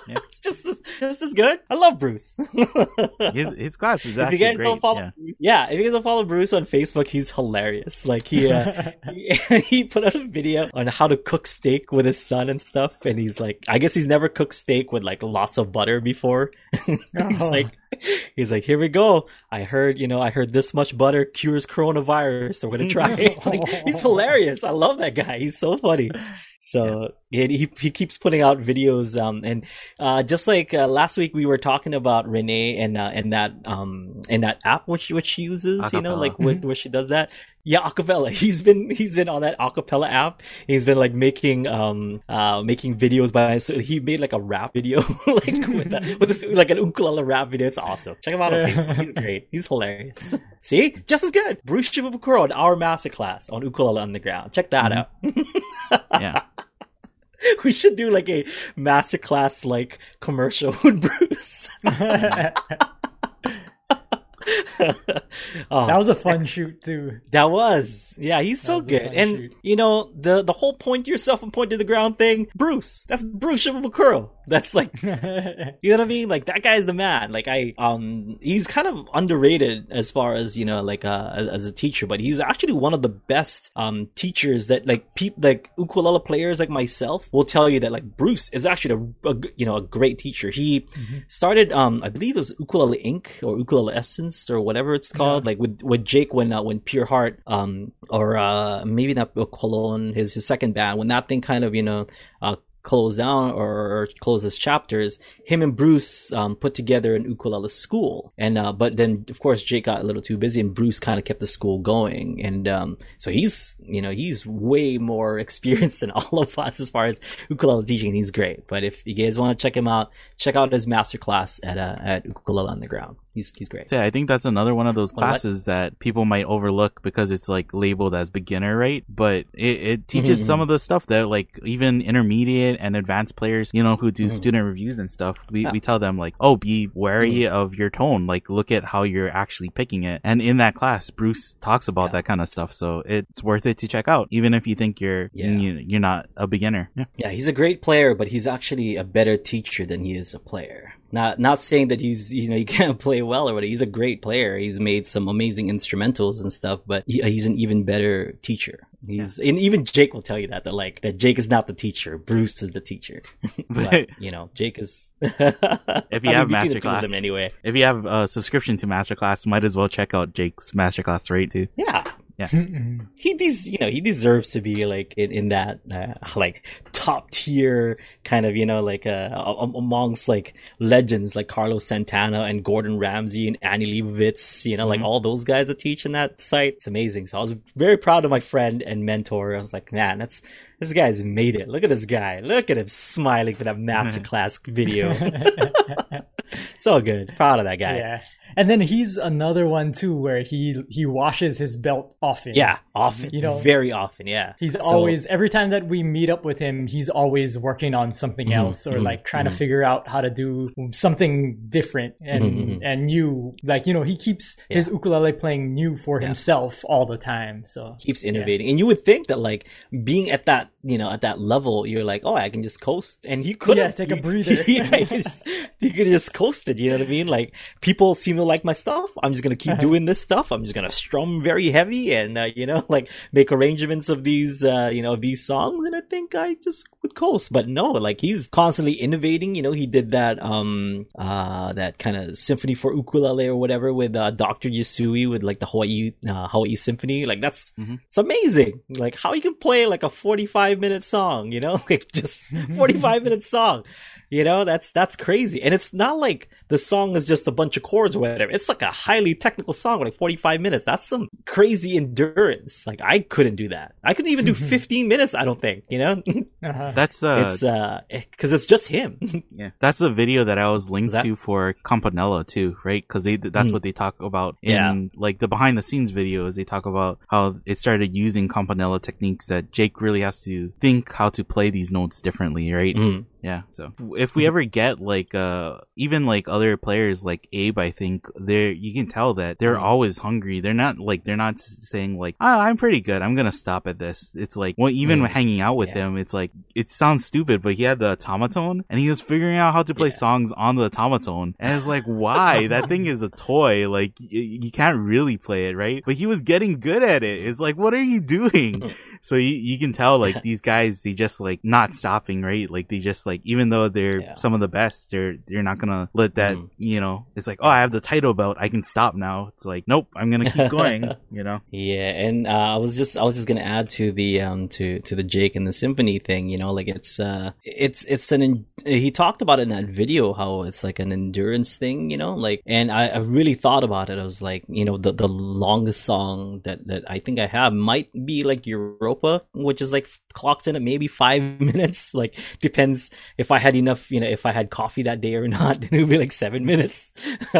Yeah. Just as, just as good. I love Bruce. *laughs* his his class is actually if you guys great. Don't follow, yeah. yeah. if you guys don't follow Bruce on Facebook, he's hilarious. Like he, uh, *laughs* he *laughs* he put out a video on how to cook steak with his son and stuff, and he's like, I guess he's never cooked steak with like lots of butter before. he's oh. like, *laughs* he's like, here we go. I heard, you know, I heard this much butter cures coronavirus, so we're gonna *laughs* try it. *laughs* Like, he's hilarious. I love that guy. He's so funny. So yeah. he he keeps putting out videos. Um, and uh, just like uh, last week, we were talking about Renee and uh, and that um and that app which which she uses. Acapella. You know, like mm-hmm. where she does that. Yeah, acapella. *laughs* He's been he's been on that acapella app. He's been like making um uh making videos by. So he made like a rap video *laughs* like with a, with this like an ukulele rap video. It's awesome. Check him out on Facebook. He's great. He's hilarious. *laughs* See, just as good. Bruce Shimabukuro on our masterclass on ukulele underground. Check that mm-hmm. out. yeah. we should do like a masterclass like commercial with Bruce. *laughs* oh, that was a fun shoot too. That was, yeah, he's so good. And shoot. you know the the whole point yourself and point to the ground thing, Bruce. That's Bruce Shimabukuro. That's like, *laughs* you know what I mean? Like that guy's the man. Like I, um, he's kind of underrated as far as you know, like uh, as, as a teacher, but he's actually one of the best um teachers that like people like ukulele players like myself will tell you that like Bruce is actually a, a you know a great teacher. He mm-hmm. started um I believe it was Ukulele Inc. or Ukulele Essence or whatever it's called, yeah. like with with Jake when uh, when Pure Heart um or uh maybe not Colon his his second band when that thing kind of you know uh close down or, close his chapters, him and Bruce um, put together an ukulele school. And uh, but then of course Jake got a little too busy, and Bruce kind of kept the school going. And um, so he's you know he's way more *laughs* experienced than all of us as far as ukulele teaching. And he's great. But if you guys want to check him out, check out his masterclass at uh, at Ukulele Underground he's he's great. Yeah, I think that's another one of those classes what? that people might overlook because it's like labeled as beginner, right? But it, it teaches mm-hmm. some of the stuff that like even intermediate and advanced players, you know, who do mm-hmm. student reviews and stuff, we, yeah. we tell them like, oh, be wary mm-hmm. of your tone. Like, look at how you're actually picking it. And in that class, Bruce talks about yeah. that kind of stuff. So it's worth it to check out, even if you think you're yeah. you, are not a beginner. Yeah. yeah, he's a great player, but he's actually a better teacher than he is a player Not not saying that he's you know he *laughs* can't play well or whatever. He's a great player. He's made some amazing instrumentals and stuff, but he, he's an even better teacher. He's yeah. and even Jake will tell you that that like that Jake is not the teacher. Bruce is the teacher. *laughs* but you know, Jake is. *laughs* if you have masterclass, anyway. If you have a subscription to masterclass, might as well check out Jake's masterclass rate too. Yeah, yeah. he des- you know, he deserves to be like in, in that uh, like top tier kind of, you know, like uh, amongst like legends like Carlos Santana and Gordon Ramsay and Annie Leibovitz, you know, mm-hmm. like all those guys that teach in that site. It's amazing. So I was very proud of my friend and mentor. I was like, man, that's this guy's made it. Look at this guy. Look at him smiling for that *laughs* masterclass video. *laughs* so good. Proud of that guy. Yeah. And then he's another one too, where he he washes his belt often. Yeah, often. You know, very often. Yeah, he's so, always every time that we meet up with him, he's always working on something mm-hmm, else or mm-hmm, like trying mm-hmm. to figure out how to do something different and mm-hmm, mm-hmm. and new. Like you know, he keeps yeah. his ukulele playing new for yeah. himself all the time. So keeps innovating, yeah. and you would think that like being at that you know at that level, you're like, oh, I can just coast, and he could yeah take a *laughs* breather. *laughs* yeah, he could just he could just coast it. You know what I mean? Like people seem to like my stuff. I'm just gonna keep doing this stuff. I'm just gonna strum very heavy and uh, you know *laughs* like make arrangements of these uh, you know these songs, and I think I just would coast. But no, like he's constantly innovating. You know, he did that um uh that kind of symphony for ukulele or whatever with uh, Dr. Yasui with like the Hawaii uh, Hawaii Symphony. Like that's mm-hmm. it's amazing. Like how you can play like a 45 minute song. You know, *laughs* like just 45 minute song. You know, that's that's crazy. And it's not like the song is just a bunch of chords or whatever. It's like a highly technical song, like 45 minutes. That's some crazy endurance. Like I couldn't do that. I couldn't even do 15 minutes, I don't think, you know? *laughs* uh-huh. That's uh It's uh cuz it's just him. *laughs* yeah. That's the video that I was linked that... to for Campanella too, right? Cuz they that's mm. what they talk about in yeah. like the behind the scenes videos. They talk about how it started using Campanella techniques that Jake really has to think how to play these notes differently, right? Mm. Yeah. So if we ever get like uh even like other players like Abe, I think they're you can tell that they're always hungry. They're not like they're not saying like oh, I'm pretty good. I'm gonna stop at this. It's like well, even mm. hanging out with yeah. him, it's like it sounds stupid, but he had the Otamatone and he was figuring out how to play yeah. songs on the Otamatone, and it's like why *laughs* that thing is a toy. Like you, you can't really play it, right? But he was getting good at it. It's like what are you doing? *laughs* So you, you can tell like *laughs* these guys, they just like not stopping, right? Like they just like, even though they're yeah. some of the best, they're, they're not gonna let that, mm. you know, it's like, oh, I have the title belt. I can stop now. It's like, nope, I'm gonna keep *laughs* going, you know? Yeah. And, uh, I was just, I was just gonna add to the, um, to, to the Jake and the symphony thing, you know, like it's, uh, it's, it's an, he talked about it in that video, how it's like an endurance thing, you know, like, and I, I really thought about it. I was like, you know, the, the longest song that, that I think I have might be like your Europa, which is like clocks in at maybe five *laughs* minutes. Like depends if I had enough, you know, if I had coffee that day or not, *laughs* it would be like seven minutes. *laughs*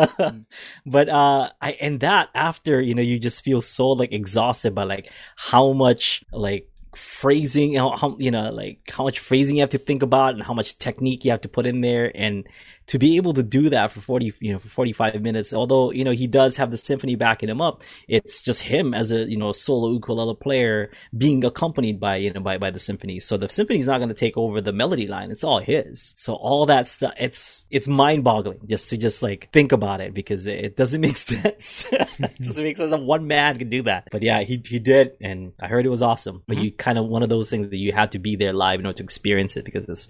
but, uh, I, and that after, you know, you just feel so like exhausted by like how much like phrasing, how, how, you know, like how much phrasing you have to think about and how much technique you have to put in there. And to be able to do that for 40, you know, for 45 minutes, although, you know, he does have the symphony backing him up, it's just him as a, you know, solo ukulele player being accompanied by, you know, by, by the symphony. So the symphony's not going to take over the melody line. It's all his. So all that stuff, it's, it's mind boggling just to just like think about it because it doesn't *laughs* make sense. *laughs* it doesn't make sense that one man can do that. But yeah, he, he did. And I heard it was awesome, but mm-hmm. you kind of one of those things that you have to be there live in order to experience it because it's,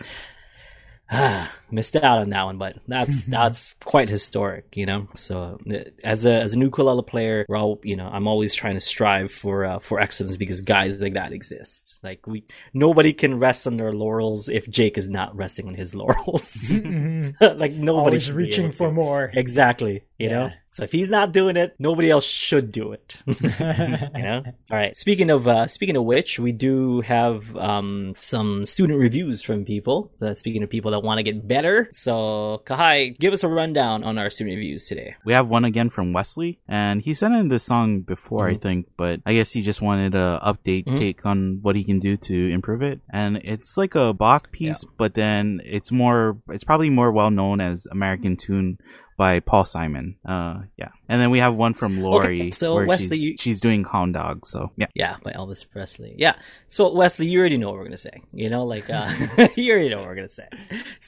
*sighs* missed out on that one, but that's *laughs* that's quite historic, you know. So as a as a new ukulele player, we're all you know, I'm always trying to strive for uh, for excellence because guys like that exists. Like we, nobody can rest on their laurels if Jake is not resting on his *laughs* laurels. *laughs* like nobody always reaching for more. Exactly, you yeah. know. So if he's not doing it, nobody else should do it. *laughs* you know. All right. Speaking of uh, speaking of which, we do have um, some student reviews from people. Uh, speaking of people that want to get better, so Kahai, give us a rundown on our student reviews today. We have one again from Wesley, and he sent in this song before, mm-hmm. I think, but I guess he just wanted a update mm-hmm. take on what he can do to improve it. And it's like a Bach piece, yeah. but then it's more, it's probably more well known as American Tune by Paul Simon. Uh, yeah. And then we have one from Lori. Okay, so Wesley, she's, you... she's, doing Hound Dog. So yeah, yeah, by Elvis Presley. Yeah. So Wesley, you already know what we're gonna say. You know, like uh, *laughs* you already know what we're gonna say.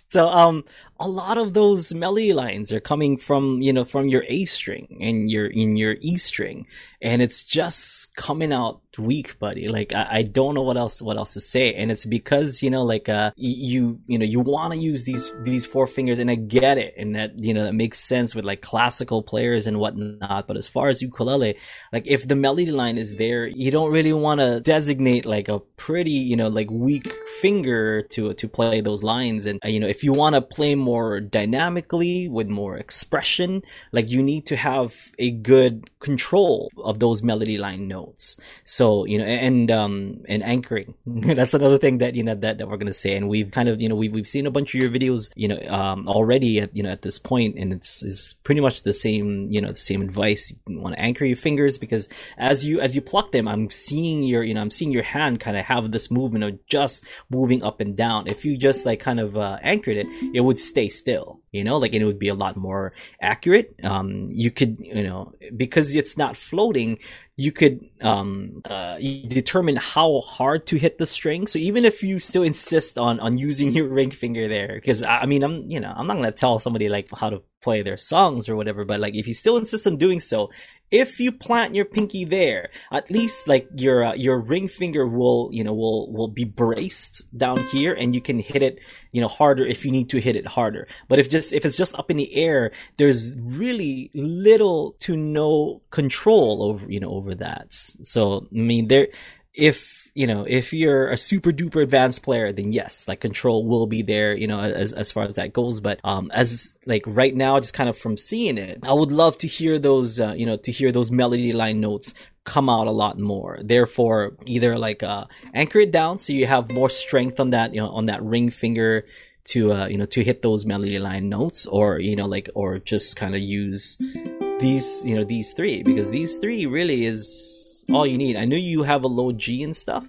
So um, a lot of those melody lines are coming from you know from your A string and your in your E string, and it's just coming out weak, buddy. Like I, I don't know what else what else to say, and it's because you know like uh you you know you want to use these these four fingers, and I get it, and that you know that makes sense with like classical players and whatnot. But as far as ukulele, like if the melody line is there, you don't really want to designate like a pretty you know like weak finger to to play those lines, and uh, you know if you want to play more dynamically with more expression, like you need to have a good control of those melody line notes. So, you know, and, um, and anchoring. *laughs* That's another thing that, you know, that, that we're going to say. And we've kind of, you know, we've, we've seen a bunch of your videos, you know, um, already at, you know, at this point, and it's, it's pretty much the same, you know, the same advice. You want to anchor your fingers because as you, as you pluck them, I'm seeing your, you know, I'm seeing your hand kind of have this movement of just moving up and down. If you just like kind of, uh, anchored it, it would stay still you know like it would be a lot more accurate. Um you could you know because it's not floating you could um uh, determine how hard to hit the string. So even if you still insist on on using your *laughs* ring finger there because I, I mean i'm you know i'm not gonna tell somebody like how to play their songs or whatever but like if you still insist on doing so if you plant your pinky there, at least like your uh, your ring finger will you know will will be braced down here, and you can hit it you know harder if you need to hit it harder. But if just if it's just up in the air, there's really little to no control over you know over that. So I mean there if you know, if you're a super duper advanced player, then yes, like control will be there, you know, as, as far as that goes. But, um, as like right now, just kind of from seeing it, I would love to hear those, uh, you know, to hear those melody line notes come out a lot more. Therefore, either like, uh, anchor it down so you have more strength on that, you know, on that ring finger to, uh, you know, to hit those melody line notes or, you know, like, or just kind of use these, you know, these three because these three really is, all you need. I know you have a low G and stuff,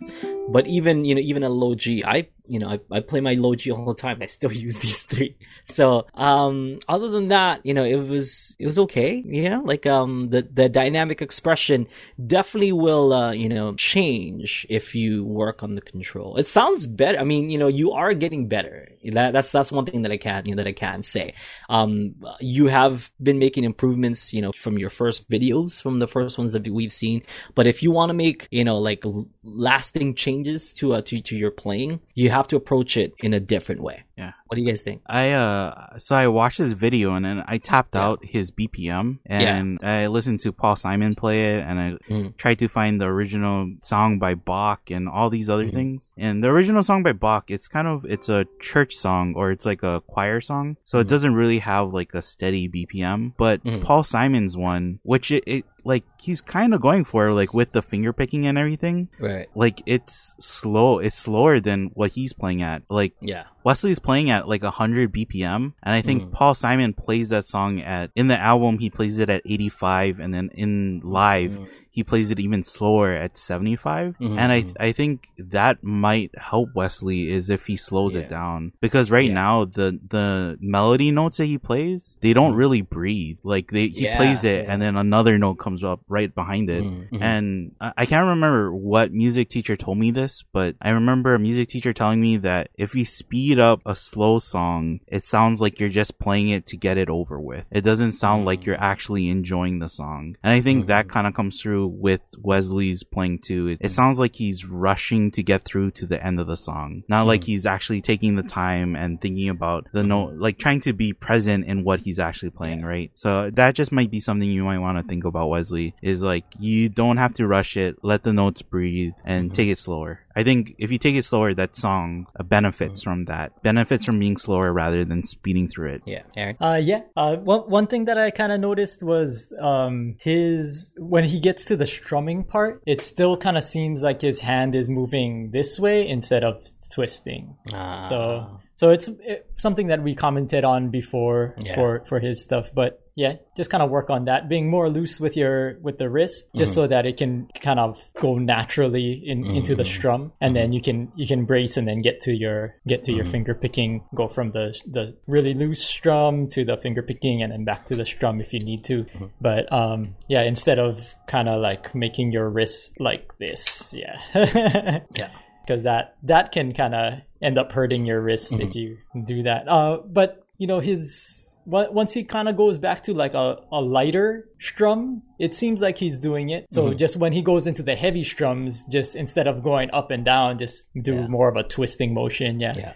but even you know even a low G, I you know, I, I play my low G all the time. I still *laughs* use these three. So, um, other than that, you know, it was, it was okay. You know, like, um, the, the dynamic expression definitely will, uh, you know, change if you work on the control. It sounds better. I mean, you know, you are getting better. That, that's, that's one thing that I can, you know, that I can say. Um, you have been making improvements, you know, from your first videos, from the first ones that we've seen. But if you want to make, you know, like lasting changes to, uh, to, to your playing, you have to approach it in a different way. Yeah. What do you guys think? I uh so I watched this video and then I tapped yeah. out his BPM and yeah. I listened to Paul Simon play it and I mm. tried to find the original song by Bach and all these other mm-hmm. things. And the original song by Bach, it's kind of it's a church song or it's like a choir song. So mm-hmm. it doesn't really have like a steady BPM. But mm-hmm. Paul Simon's one, which it, it like he's kind of going for like with the finger picking and everything. Right. Like it's slow. It's slower than what he's playing at. Like yeah. Wesley's playing at like 100 BPM, and I think mm. Paul Simon plays that song at in the album he plays it at 85, and then in live mm he plays it even slower at 75 mm-hmm. and i i think that might help wesley is if he slows yeah. it down because right yeah. now the the melody notes that he plays they don't mm-hmm. really breathe like they he yeah, plays it and then another note comes up right behind it mm-hmm. and I, I can't remember what music teacher told me this but i remember a music teacher telling me that if you speed up a slow song it sounds like you're just playing it to get it over with it doesn't sound like you're mm. actually enjoying the song and i think that mm-hmm. kind of comes through with Wesley's playing too. It, it, sounds like he's rushing to get through to the end of the song. Not mm. like he's actually taking the time and thinking about the note, like trying to be present in what he's actually playing, yeah. right? So that just might be something you might want to think about Wesley is like, you don't have to rush it. Let the notes breathe and mm-hmm. take it slower. I think if you take it slower, that song benefits mm-hmm. from that. Benefits from being slower rather than speeding through it. Yeah, Aaron. Uh, yeah. Uh, one one thing that I kind of noticed was um his when he gets to the strumming part, it still kind of seems like his hand is moving this way instead of twisting. Ah. So so it's it, something that we commented on before yeah. for for his stuff, but yeah, just kind of work on that, being more loose with your with the wrist, just mm-hmm. so that it can kind of go naturally in, mm-hmm. into the strum, and mm-hmm. then you can you can brace and then get to your get to your mm-hmm. finger picking, go from the the really loose strum to the finger picking, and then back to the strum if you need to. Mm-hmm. But um, yeah, instead of kind of like making your wrist like this, yeah, *laughs* yeah because that that can kind of end up hurting your wrist mm-hmm. if you do that. Uh, but you know his once he kind of goes back to like a, a lighter strum, it seems like he's doing it. So mm-hmm. just when he goes into the heavy strums, just instead of going up and down, just do yeah. more of a twisting motion. Yeah. Yeah.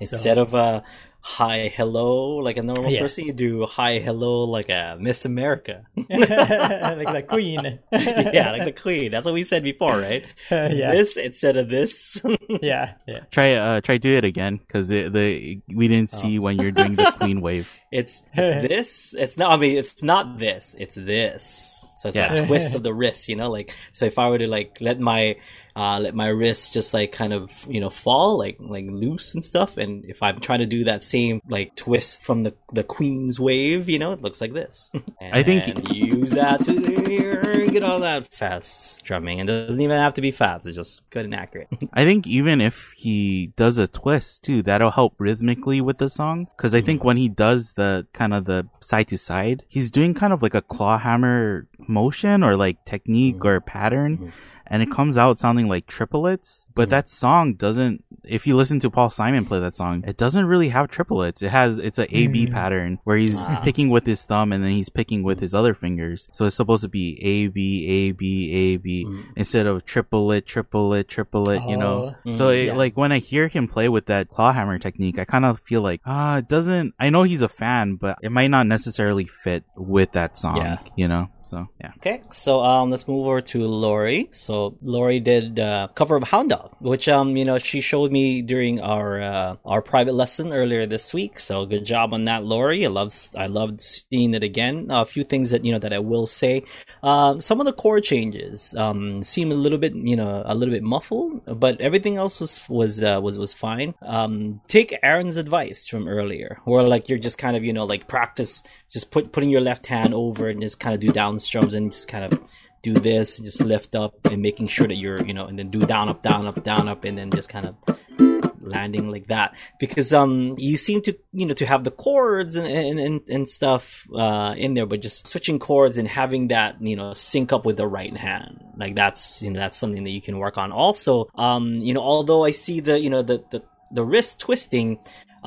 Instead so. of a hi hello like a normal yeah. person you do hi hello like a miss america *laughs* *laughs* like the queen yeah like the queen that's what we said before right uh, *laughs* yeah. this instead of this yeah yeah try uh try do it again because the we didn't see oh. when you're doing the queen wave it's, it's *laughs* this it's not i mean it's not this it's this so it's yeah. that twist of the *laughs* wrist you know like so if i were to like let my uh, let my wrist just like kind of you know fall like like loose and stuff. And if I'm trying to do that same like twist from the the Queen's wave, you know, it looks like this. *laughs* I think use that to get all that fast strumming. and doesn't even have to be fast; it's just good and accurate. I think even if he does a twist too, that'll help rhythmically with the song. Because I think when he does the kind of the side to side, he's doing kind of like a claw hammer motion or like technique mm-hmm. or pattern. Mm-hmm and it comes out sounding like triplets. But mm-hmm. that song doesn't. If you listen to Paul Simon play that song, it doesn't really have triplets. It has it's a A B mm. pattern where he's wow. picking with his thumb and then he's picking with his other fingers. So it's supposed to be A B A B A B mm. instead of triplet, triplet, triplet. Oh. You know. Mm, so it, yeah. like when I hear him play with that claw hammer technique, I kind of feel like ah, it doesn't. I know he's a fan, but it might not necessarily fit with that song. Yeah. You know. So yeah. Okay, so um, let's move over to Lori. So Lori did uh, cover of Hound Dog, which um, you know, she showed me during our uh, our private lesson earlier this week. So good job on that, Lori. I love I loved seeing it again. Uh, a few things that you know that I will say. Uh, some of the core changes um, seem a little bit you know a little bit muffled, but everything else was was uh, was was fine. Um, take Aaron's advice from earlier, where like you're just kind of you know like practice just put putting your left hand over and just kind of do down strums and just kind of do this just lift up and making sure that you're you know and then do down up down up down up and then just kind of landing like that. Because um you seem to you know to have the chords and and, and, stuff uh in there but just switching chords and having that you know sync up with the right hand. Like that's you know that's something that you can work on. Also um you know although i see the you know the the the wrist twisting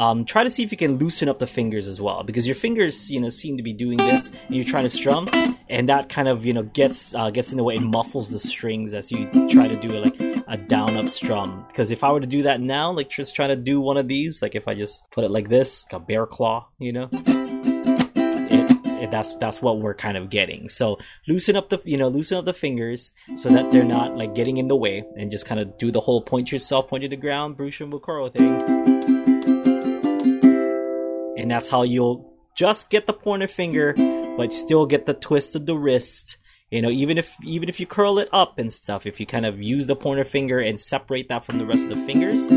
um, try to see if you can loosen up the fingers as well because your fingers you know seem to be doing this and you're trying to strum and that kind of you know gets uh, gets in the way and muffles the strings as you try to do like a down up strum. Because if i were to do that now like just try to do one of these like if i just put it like this like a bear claw you know? That's that's what we're kind of getting. So loosen up the you know loosen up the fingers so that they're not like getting in the way and just kind of do the whole point yourself point to the ground Bruce Mukoro thing that's how you'll just get the pointer finger, but still get the twist of the wrist. You know, even if even if you curl it up and stuff, if you kind of use the pointer finger and separate that from the rest of the fingers,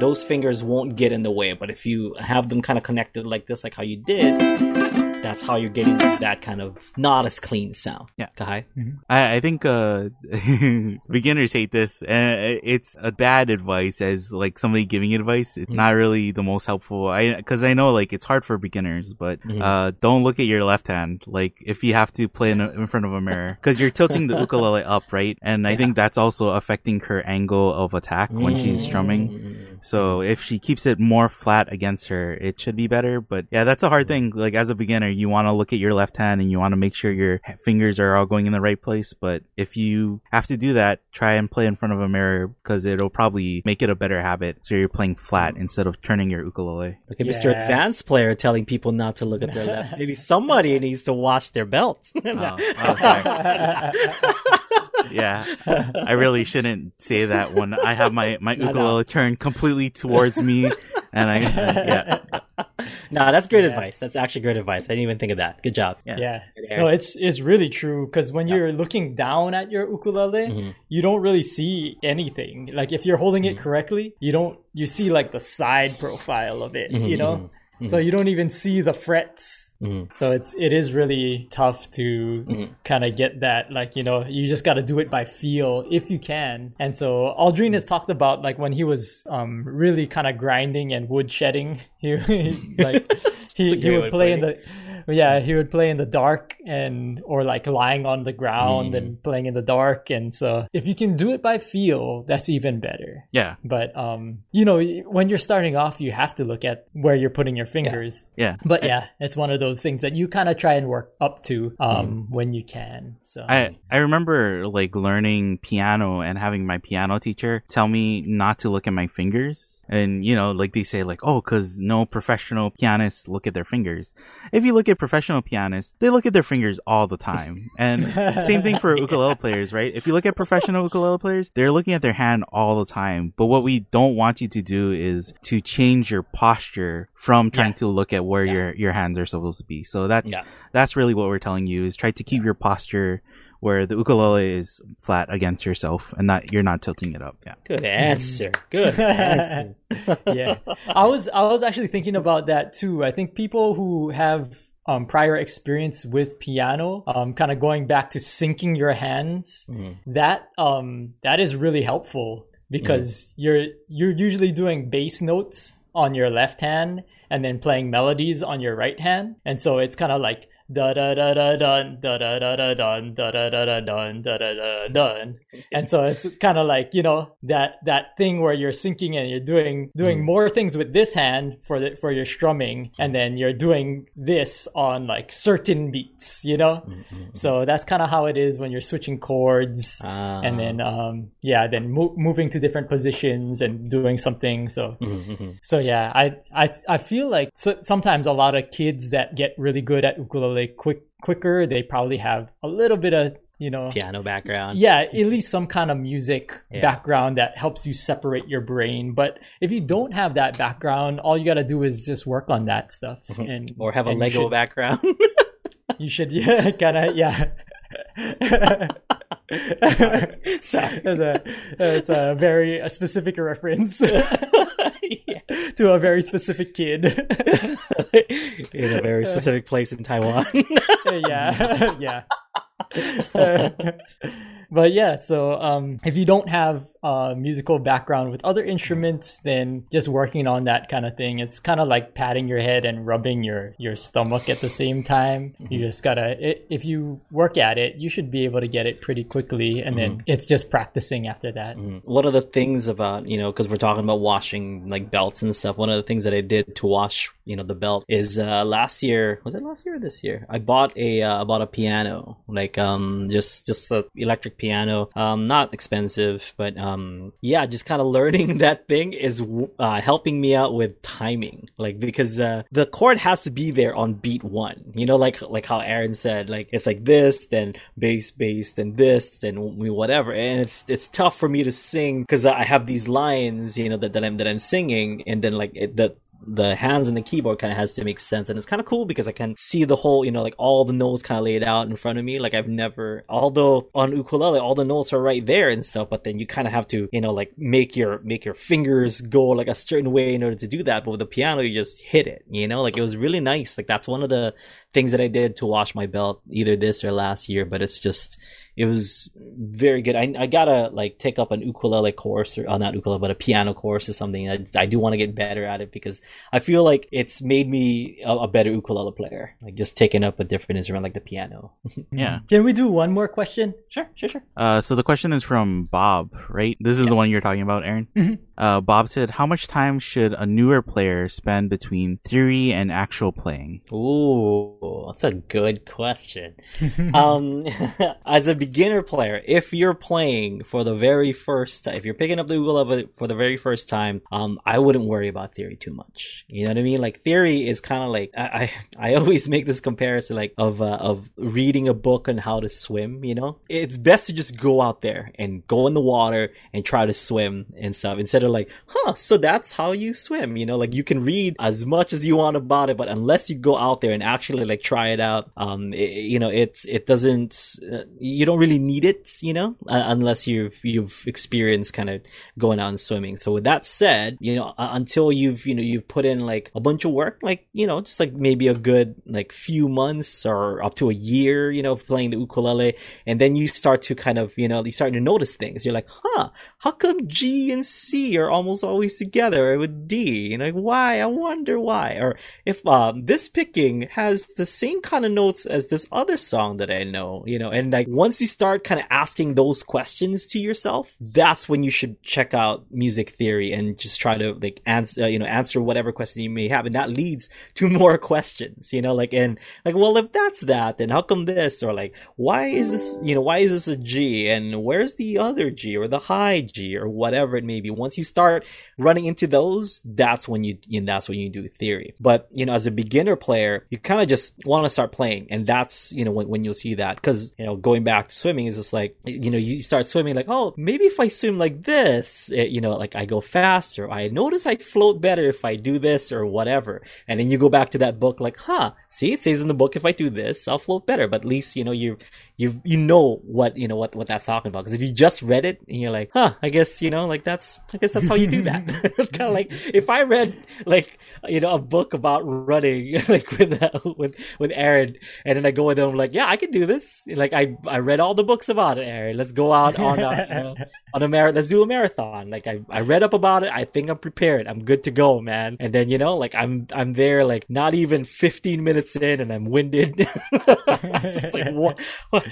those fingers won't get in the way. But if you have them kind of connected like this, like how you did, that's how you're getting that kind of not as clean sound. Yeah. Kahai? Mm-hmm. I, I think uh, *laughs* beginners hate this. and it's a bad advice as like somebody giving advice. It's mm-hmm. not really the most helpful. I because I know like it's hard for beginners, but mm-hmm. uh, don't look at your left hand. Like if you have to play in, a, in front of a mirror because you're tilting the ukulele up, right? And I yeah. think that's also affecting her angle of attack when she's strumming. So if she keeps it more flat against her, it should be better. But yeah, that's a hard thing. Like as a beginner, you want to look at your left hand and you want to make sure your fingers are all going in the right place. But if you have to do that, try and play in front of a mirror because it'll probably make it a better habit. So you're playing flat instead of turning your ukulele. Look at yeah. Mr. Advanced Player telling people not to look at their left. Maybe somebody *laughs* needs to watch their belts. *laughs* oh, oh *laughs* yeah, I really shouldn't say that when I have my my *laughs* ukulele turned completely towards me, and I yeah. *laughs* no, that's great yeah. advice. That's actually great advice. I didn't even think of that. Good job. Yeah. yeah. No, it's it's really true because when yeah. you're looking down at your ukulele, mm-hmm. you don't really see anything. Like if you're holding mm-hmm. it correctly, you don't you see like the side profile of it, mm-hmm. you know? Mm-hmm. So you don't even see the frets Mm-hmm. So it's it is really tough to mm-hmm. kind of get that like you know you just got to do it by feel if you can. And so Aldrine has talked about like when he was um really kind of grinding and wood shedding, *laughs* he like *laughs* he, he would play in the yeah, he would play in the dark and or like lying on the ground mm. and playing in the dark. And so if you can do it by feel, that's even better. Yeah. But um, you know, when you're starting off, you have to look at where you're putting your fingers. Yeah. yeah. But yeah, it's one of those things that you kind of try and work up to um mm. when you can. So I I remember like learning piano and having my piano teacher tell me not to look at my fingers. And you know, like they say like, "Oh, cuz no professional pianists look at their fingers." If you look at professional pianists, they look at their fingers all the time. And *laughs* same thing for ukulele players, right? If you look at professional ukulele players, they're looking at their hand all the time. But what we don't want you to do is to change your posture from trying yeah. to look at where yeah. your your hands are supposed to be. So that's yeah. that's really what we're telling you is try to keep your posture where the ukulele is flat against yourself and not you're not tilting it up. Yeah. Good answer. Good *laughs* answer. yeah. I was I was actually thinking about that too. I think people who have um, prior experience with piano, um, kind of going back to syncing your hands, mm. that um, that is really helpful because mm. you're you're usually doing bass notes on your left hand and then playing melodies on your right hand, and so it's kind of like da da da da dun da da da da dun da da da da dun da da da dun and so it's kind of like you know that that thing where you're syncing and you're doing doing mm. more things with this hand for the for your strumming and then you're doing this on like certain beats you know mm-hmm. so that's kind of how it is when you're switching chords ah. and then um yeah then mo- moving to different positions and doing something so mm-hmm. so yeah i i i feel like so, sometimes a lot of kids that get really good at ukulele like quick quicker. They probably have a little bit of you know piano background. Yeah, at least some kind of music yeah. background that helps you separate your brain. But if you don't have that background, all you got to do is just work on that stuff mm-hmm. and or have a Lego should, background. *laughs* *laughs* you should yeah, *laughs* kind of yeah. Sorry, it's a, it's a very a specific reference *laughs* to a very specific kid *laughs* in a very specific place in Taiwan. *laughs* yeah, yeah. but yeah, so um, if you don't have uh, musical background with other instruments, than just working on that kind of thing. It's kind of like patting your head and rubbing your your stomach at the same time. Mm-hmm. You just gotta, it, if you work at it, you should be able to get it pretty quickly, and mm-hmm. then it's just practicing after that. Mm-hmm. One of the things about you know, because we're talking about washing like belts and stuff. One of the things that I did to wash you know the belt is uh, last year. Was it last year or this year? I bought a uh, I bought a piano, like um just just a electric piano, um not expensive, but um um, yeah, just kind of learning *laughs* that thing is uh, helping me out with timing, like because uh, the chord has to be there on beat one. You know, like like how Aaron said, like it's like this, then bass, bass, then this, then whatever, and it's it's tough for me to sing because I have these lines, you know, that, that I'm that I'm singing, and then like it, the the hands and the keyboard kind of has to make sense and it's kind of cool because i can see the whole you know like all the notes kind of laid out in front of me like i've never although on ukulele all the notes are right there and stuff but then you kind of have to you know like make your make your fingers go like a certain way in order to do that but with the piano you just hit it you know? Like it was really nice like that's one of the things that i did to wash my belt either this or last year but it's just it was very good. I, I gotta like take up an ukulele course or uh, not ukulele, but a piano course or something. I, I do want to get better at it because I feel like it's made me a, a, better ukulele player. Like just taking up a different instrument like the piano. *laughs* yeah. Can we do one more question? Sure, sure, sure. Uh, so the question is from Bob, right? This is yeah. the one you're talking about, Aaron. Mm-hmm. Uh, Bob said, "How much time should a newer player spend between theory and actual playing?" Ooh, that's a good question. *laughs* um, *laughs* as a beginner player, if you're playing for the very first time, if you're picking up the ukulele for the very first time, um, I wouldn't worry about theory too much. You know what I mean? Like theory is kind of like I, I, I always *laughs* make this comparison like of uh, of reading a book on how to swim. You know, it's best to just go out there and go in the water and try to swim and stuff instead of like, huh, so that's how you swim. You know, like you can read as much as you want about it, but unless you go out there and actually like try it out, um, it, you know, it's it doesn't. Uh, you don't don't really need it, you know, uh, unless you've you've experienced kind of going out and swimming. So with that said, you know, uh, until you've you know you've put in like a bunch of work, like you know, just like maybe a good like few months or up to a year, you know, playing the ukulele, and then you start to kind of you know you start to notice things. You're like, huh, how come G and C Are almost always together with D. You know, like, why? I wonder why. Or if um, this picking has the same kind of notes as this other song that I know, you know, and like once you start kind of asking those questions to yourself, that's when you should check out music theory and just try to like answer, uh, you know, answer whatever question you may have. And that leads to *laughs* more questions, you know, like, and like, well, if that's that, then how come this? Or like, why is this, you know, why is this a G? And where's the other G or the high G or whatever it may be? Once you start running into those, that's when you, you know, that's when you do theory. But, you know, as a beginner player, you kind of just want to start playing. And that's, you know, when, when you'll see that. Cause, you know, going back to swimming is just like, you know, you start swimming like, oh, maybe if I swim like this, it, you know, like I go faster. I notice I float better if I do this or whatever. And then you go back to that book like, huh, see, it says in the book if I do this, I'll float better. But at least, you know, you you you know what you know what what that's talking about because if you just read it and you're like huh i guess you know like that's i guess that's how you do that. It's kind of like if i read like you know a book about running *laughs* like with uh, *laughs* with with aaron and then i go with him like yeah i can do this. Like i i read all the books about it aaron. Let's go out on a, you know, *laughs* on a marathon let's do a marathon. Like i i read up about it. I think i'm prepared. I'm good to go man. And then you know like i'm i'm there like not even 15 minutes in and i'm winded. *laughs* It's like what, what?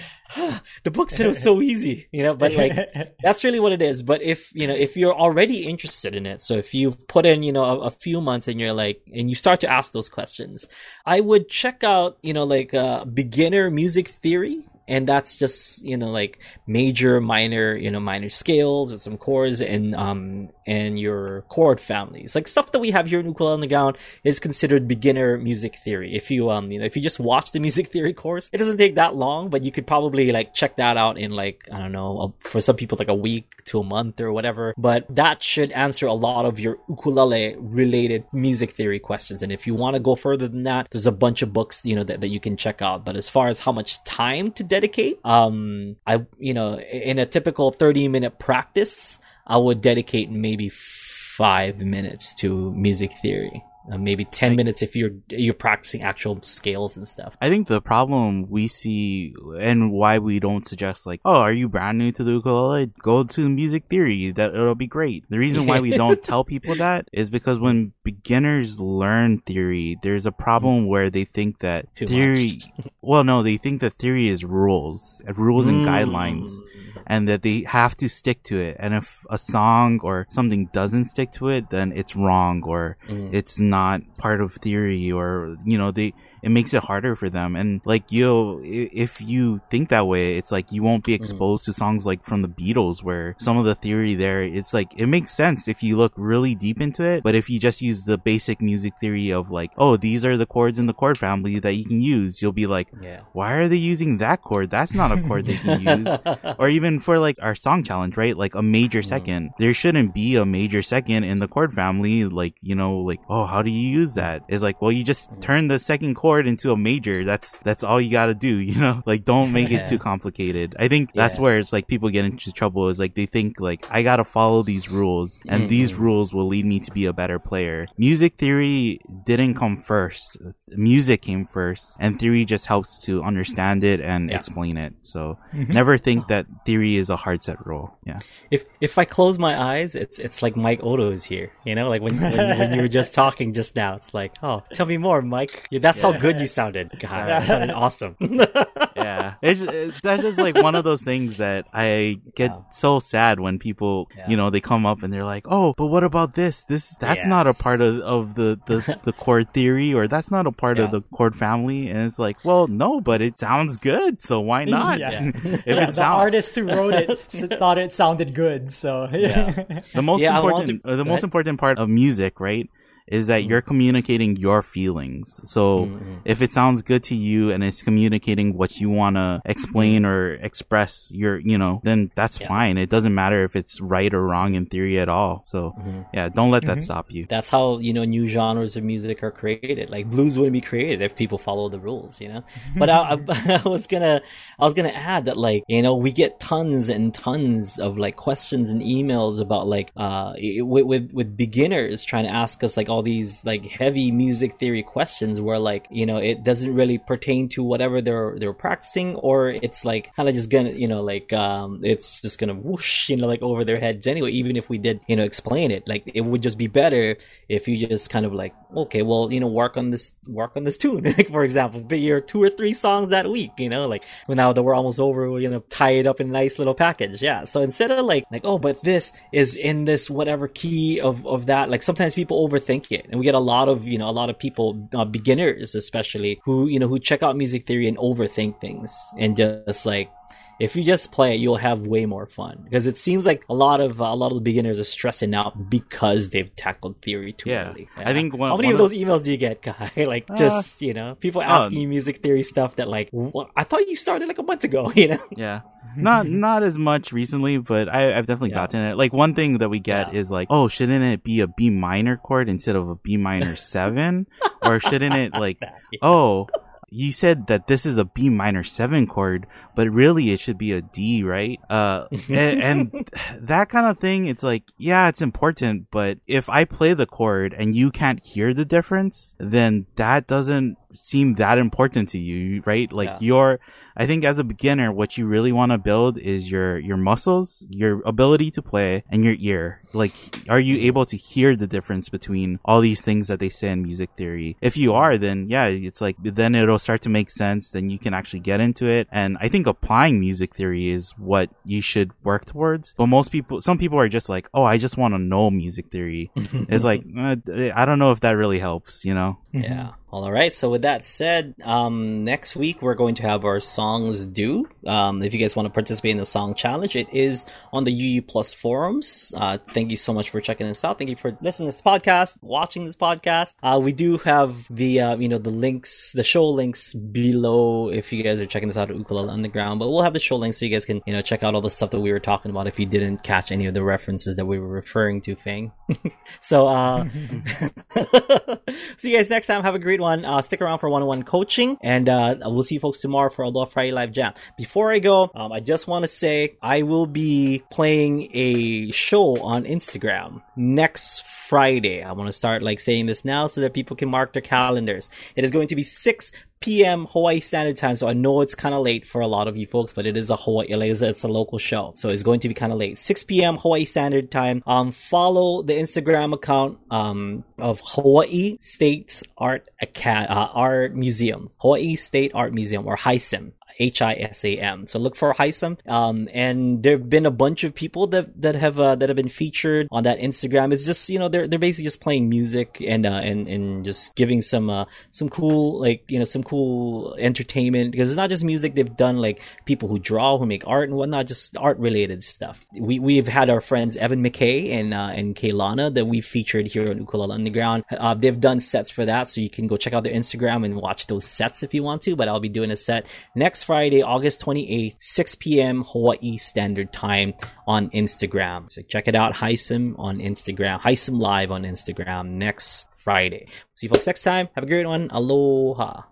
The book said it was so easy, you know, but like *laughs* that's really what it is. But if you know, if you're already interested in it, so if you've put in, you know, a, a few months and you're like, and you start to ask those questions, I would check out, you know, like uh, beginner music theory and that's just you know like major minor you know minor scales with some chords and um and your chord families. Like stuff that we have here in Ukulele Underground is considered beginner music theory. If you um you know if you just watch the *laughs* music theory course it doesn't take that long but you could probably like check that out in like i don't know for some people like a week to a month or whatever. But that should answer a lot of your ukulele related music theory questions. And if you want to go further than that there's a bunch of books you know that, that you can check out. But as far as how much time to dedicate. Um, I, you know, in a typical 30 minute practice, I would dedicate maybe five minutes to music theory. Uh, maybe 10 minutes if you're you're practicing actual scales and stuff. I think the problem we see and why we don't suggest like oh are you brand new to the ukulele? Go to music theory. That it'll be great. The reason why we *laughs* don't tell people that is because when beginners learn theory there's a problem where they think that Too theory *laughs* well no they think that theory is rules rules and mm. guidelines and that they have to stick to it. And if a song or something doesn't stick to it, then it's wrong or mm. it's not part of theory or, you know, they, it makes it harder for them. And like you, if you think that way, it's like you won't be mm-hmm. exposed mm-hmm. to songs like from the Beatles, where some of the theory there, it's like it makes sense if you look really deep into it. But if you just use the basic music theory of like, oh, these are the chords in the chord family that you can use, you'll be like, yeah. why are they using that chord? That's not a chord they can use. *laughs* or even for like our song challenge, right? Like a major mm-hmm. second, there shouldn't be a major second in the chord family. Like you know, like oh, how do you use that? It's like well, you just mm-hmm. turn the second chord chord into a major, that's that's all you got to do. *laughs* You know, like don't make it too *laughs* complicated. I think that's where it's like people get into trouble. Is like they think like I got to follow these rules, and mm-hmm. these rules will lead me to be a better player. Music theory didn't come first. Music came first, and theory just helps to understand it and yeah. explain it. So mm-hmm. never think that theory is a hard set rule. Yeah. If if I close my eyes, it's it's like Mike Odo is here. You know, like when when, when you were just *laughs* talking just now, it's like, oh, tell me more, Mike. Yeah, that's yeah. how good you sounded. God, you sounded *laughs* awesome. *laughs* yeah, it's, it's, that's just like one of those things that I get so sad when people, yeah. you know, they come up and they're like, "Oh, but what about this? This that's yes. not a part of of the the, *laughs* the chord theory, or that's not a part yeah. of the chord family." And it's like, well, no, but it sounds good, so why not? Yeah, if yeah, the sound- artist who wrote it thought it sounded good, so yeah. the most important, to- uh, the most important part of music, right? Is that you're communicating your feelings. So mm-hmm. if it sounds good to you and it's communicating what you want to explain or express your, you know, then that's yeah. fine. It doesn't matter if it's right or wrong in theory at all. So mm-hmm. yeah, don't let that mm-hmm. stop you. That's how, you know, new genres of music are created. Like blues wouldn't be created if people follow the rules, you know? *laughs* But I, I, *laughs* I was gonna, I was gonna add that like, you know, we get tons and tons of like questions and emails about like, uh, with, with, with beginners trying to ask us like all all these like heavy music theory questions where like you know it doesn't really pertain to whatever they're they're practicing or it's like kind of just gonna you know like um it's just gonna whoosh you know like over their heads anyway even if we did you know explain it. Like it would just be better if you just kind of like okay well you know work on this work on this tune *laughs* like for example be your two or three songs that week you know like now that we're almost over you know tie it up in a nice little package. Yeah. So instead of like like oh but this is in this whatever key of of that like sometimes people overthink it. And we get a lot of you know a lot of people uh, beginners especially who you know who check out music theory and overthink things and just like if you just play it, you'll have way more fun because it seems like a lot of uh, a lot of the beginners are stressing out because they've tackled theory too yeah. early. Yeah. I think one, how many of those emails do you get, *laughs* guy? like uh, just you know, people asking you music theory stuff that like well, I thought you started like a month ago. *laughs* You know? Yeah, not *laughs* not as much recently, but I, have definitely yeah. gotten it. Like one thing that we get is like, oh, shouldn't it be a B minor chord instead of a B minor seven, or shouldn't it like, oh you said that this is a B minor seven chord, but really it should be a D, right? Uh, *laughs* and, and, that kind of thing, it's like, yeah, it's important, but if I play the chord and you can't hear the difference, then that doesn't seem that important to you, right? Like yeah. your, I think as a beginner, what you really want to build is your, your muscles, your ability to play and your ear. Like, are you able to hear the difference between all these things that they say in music theory? If you are, then yeah, it's like, then it'll start to make sense. Then you can actually get into it. And I think applying music theory is what you should work towards. But most people, some people are just like, oh, I just want to know music theory. *laughs* it's like, uh, I don't know if that really helps, you know? Yeah. All right. So with that said, um, next week we're going to have our songs due. Um, if you guys want to participate in the song challenge, it is on the UU Plus forums. Uh, thank you so much for checking this out. Thank you for listening to this podcast, watching this podcast. Uh, we do have the, uh, you know, the links, the show links below if you guys are checking this out at Ukulele Underground, but we'll have the show links so you guys can, you know, check out all the stuff that we were talking about if you didn't catch any of the references that we were referring to, Fang. *laughs* so, uh, *laughs* *laughs* see you guys next time. Have a great one. Uh, stick around for one-on-one coaching, and uh, we'll see you folks tomorrow for a Aloha Friday Live Jam. Before I go, um, I just want to say I will be playing a show on Instagram next Friday. I want to start like saying this now so that people can mark their calendars. It is going to be 6 p.m. Hawaii Standard Time. So I know it's kind of late for a lot of you folks, but it is a Hawaii, it's a local show. So it's going to be kind of late. 6 p.m. Hawaii Standard Time. Um, follow the Instagram account, um, of Hawaii State Art Acad- uh, Art Museum, Hawaii State Art Museum or HISAM. H I S A M. So look for Hisam. Um, and there've been a bunch of people that that have uh, that have been featured on that Instagram. It's just you know they're they're basically just playing music and uh, and and just giving some uh, some cool like you know some cool entertainment because it's not just music. They've done like people who draw, who make art and whatnot, just art related stuff. We we've had our friends Evan McKay and uh, and Kaylana that we've featured here on Ukulele Underground. Uh, they've done sets for that, so you can go check out their Instagram and watch those sets if you want to. But I'll be doing a set next Friday, August 28th, 6 p.m. Hawaii Standard Time on Instagram. So check it out, Hisam on Instagram, Hisam Live on Instagram next Friday. See you folks next time. Have a great one. Aloha.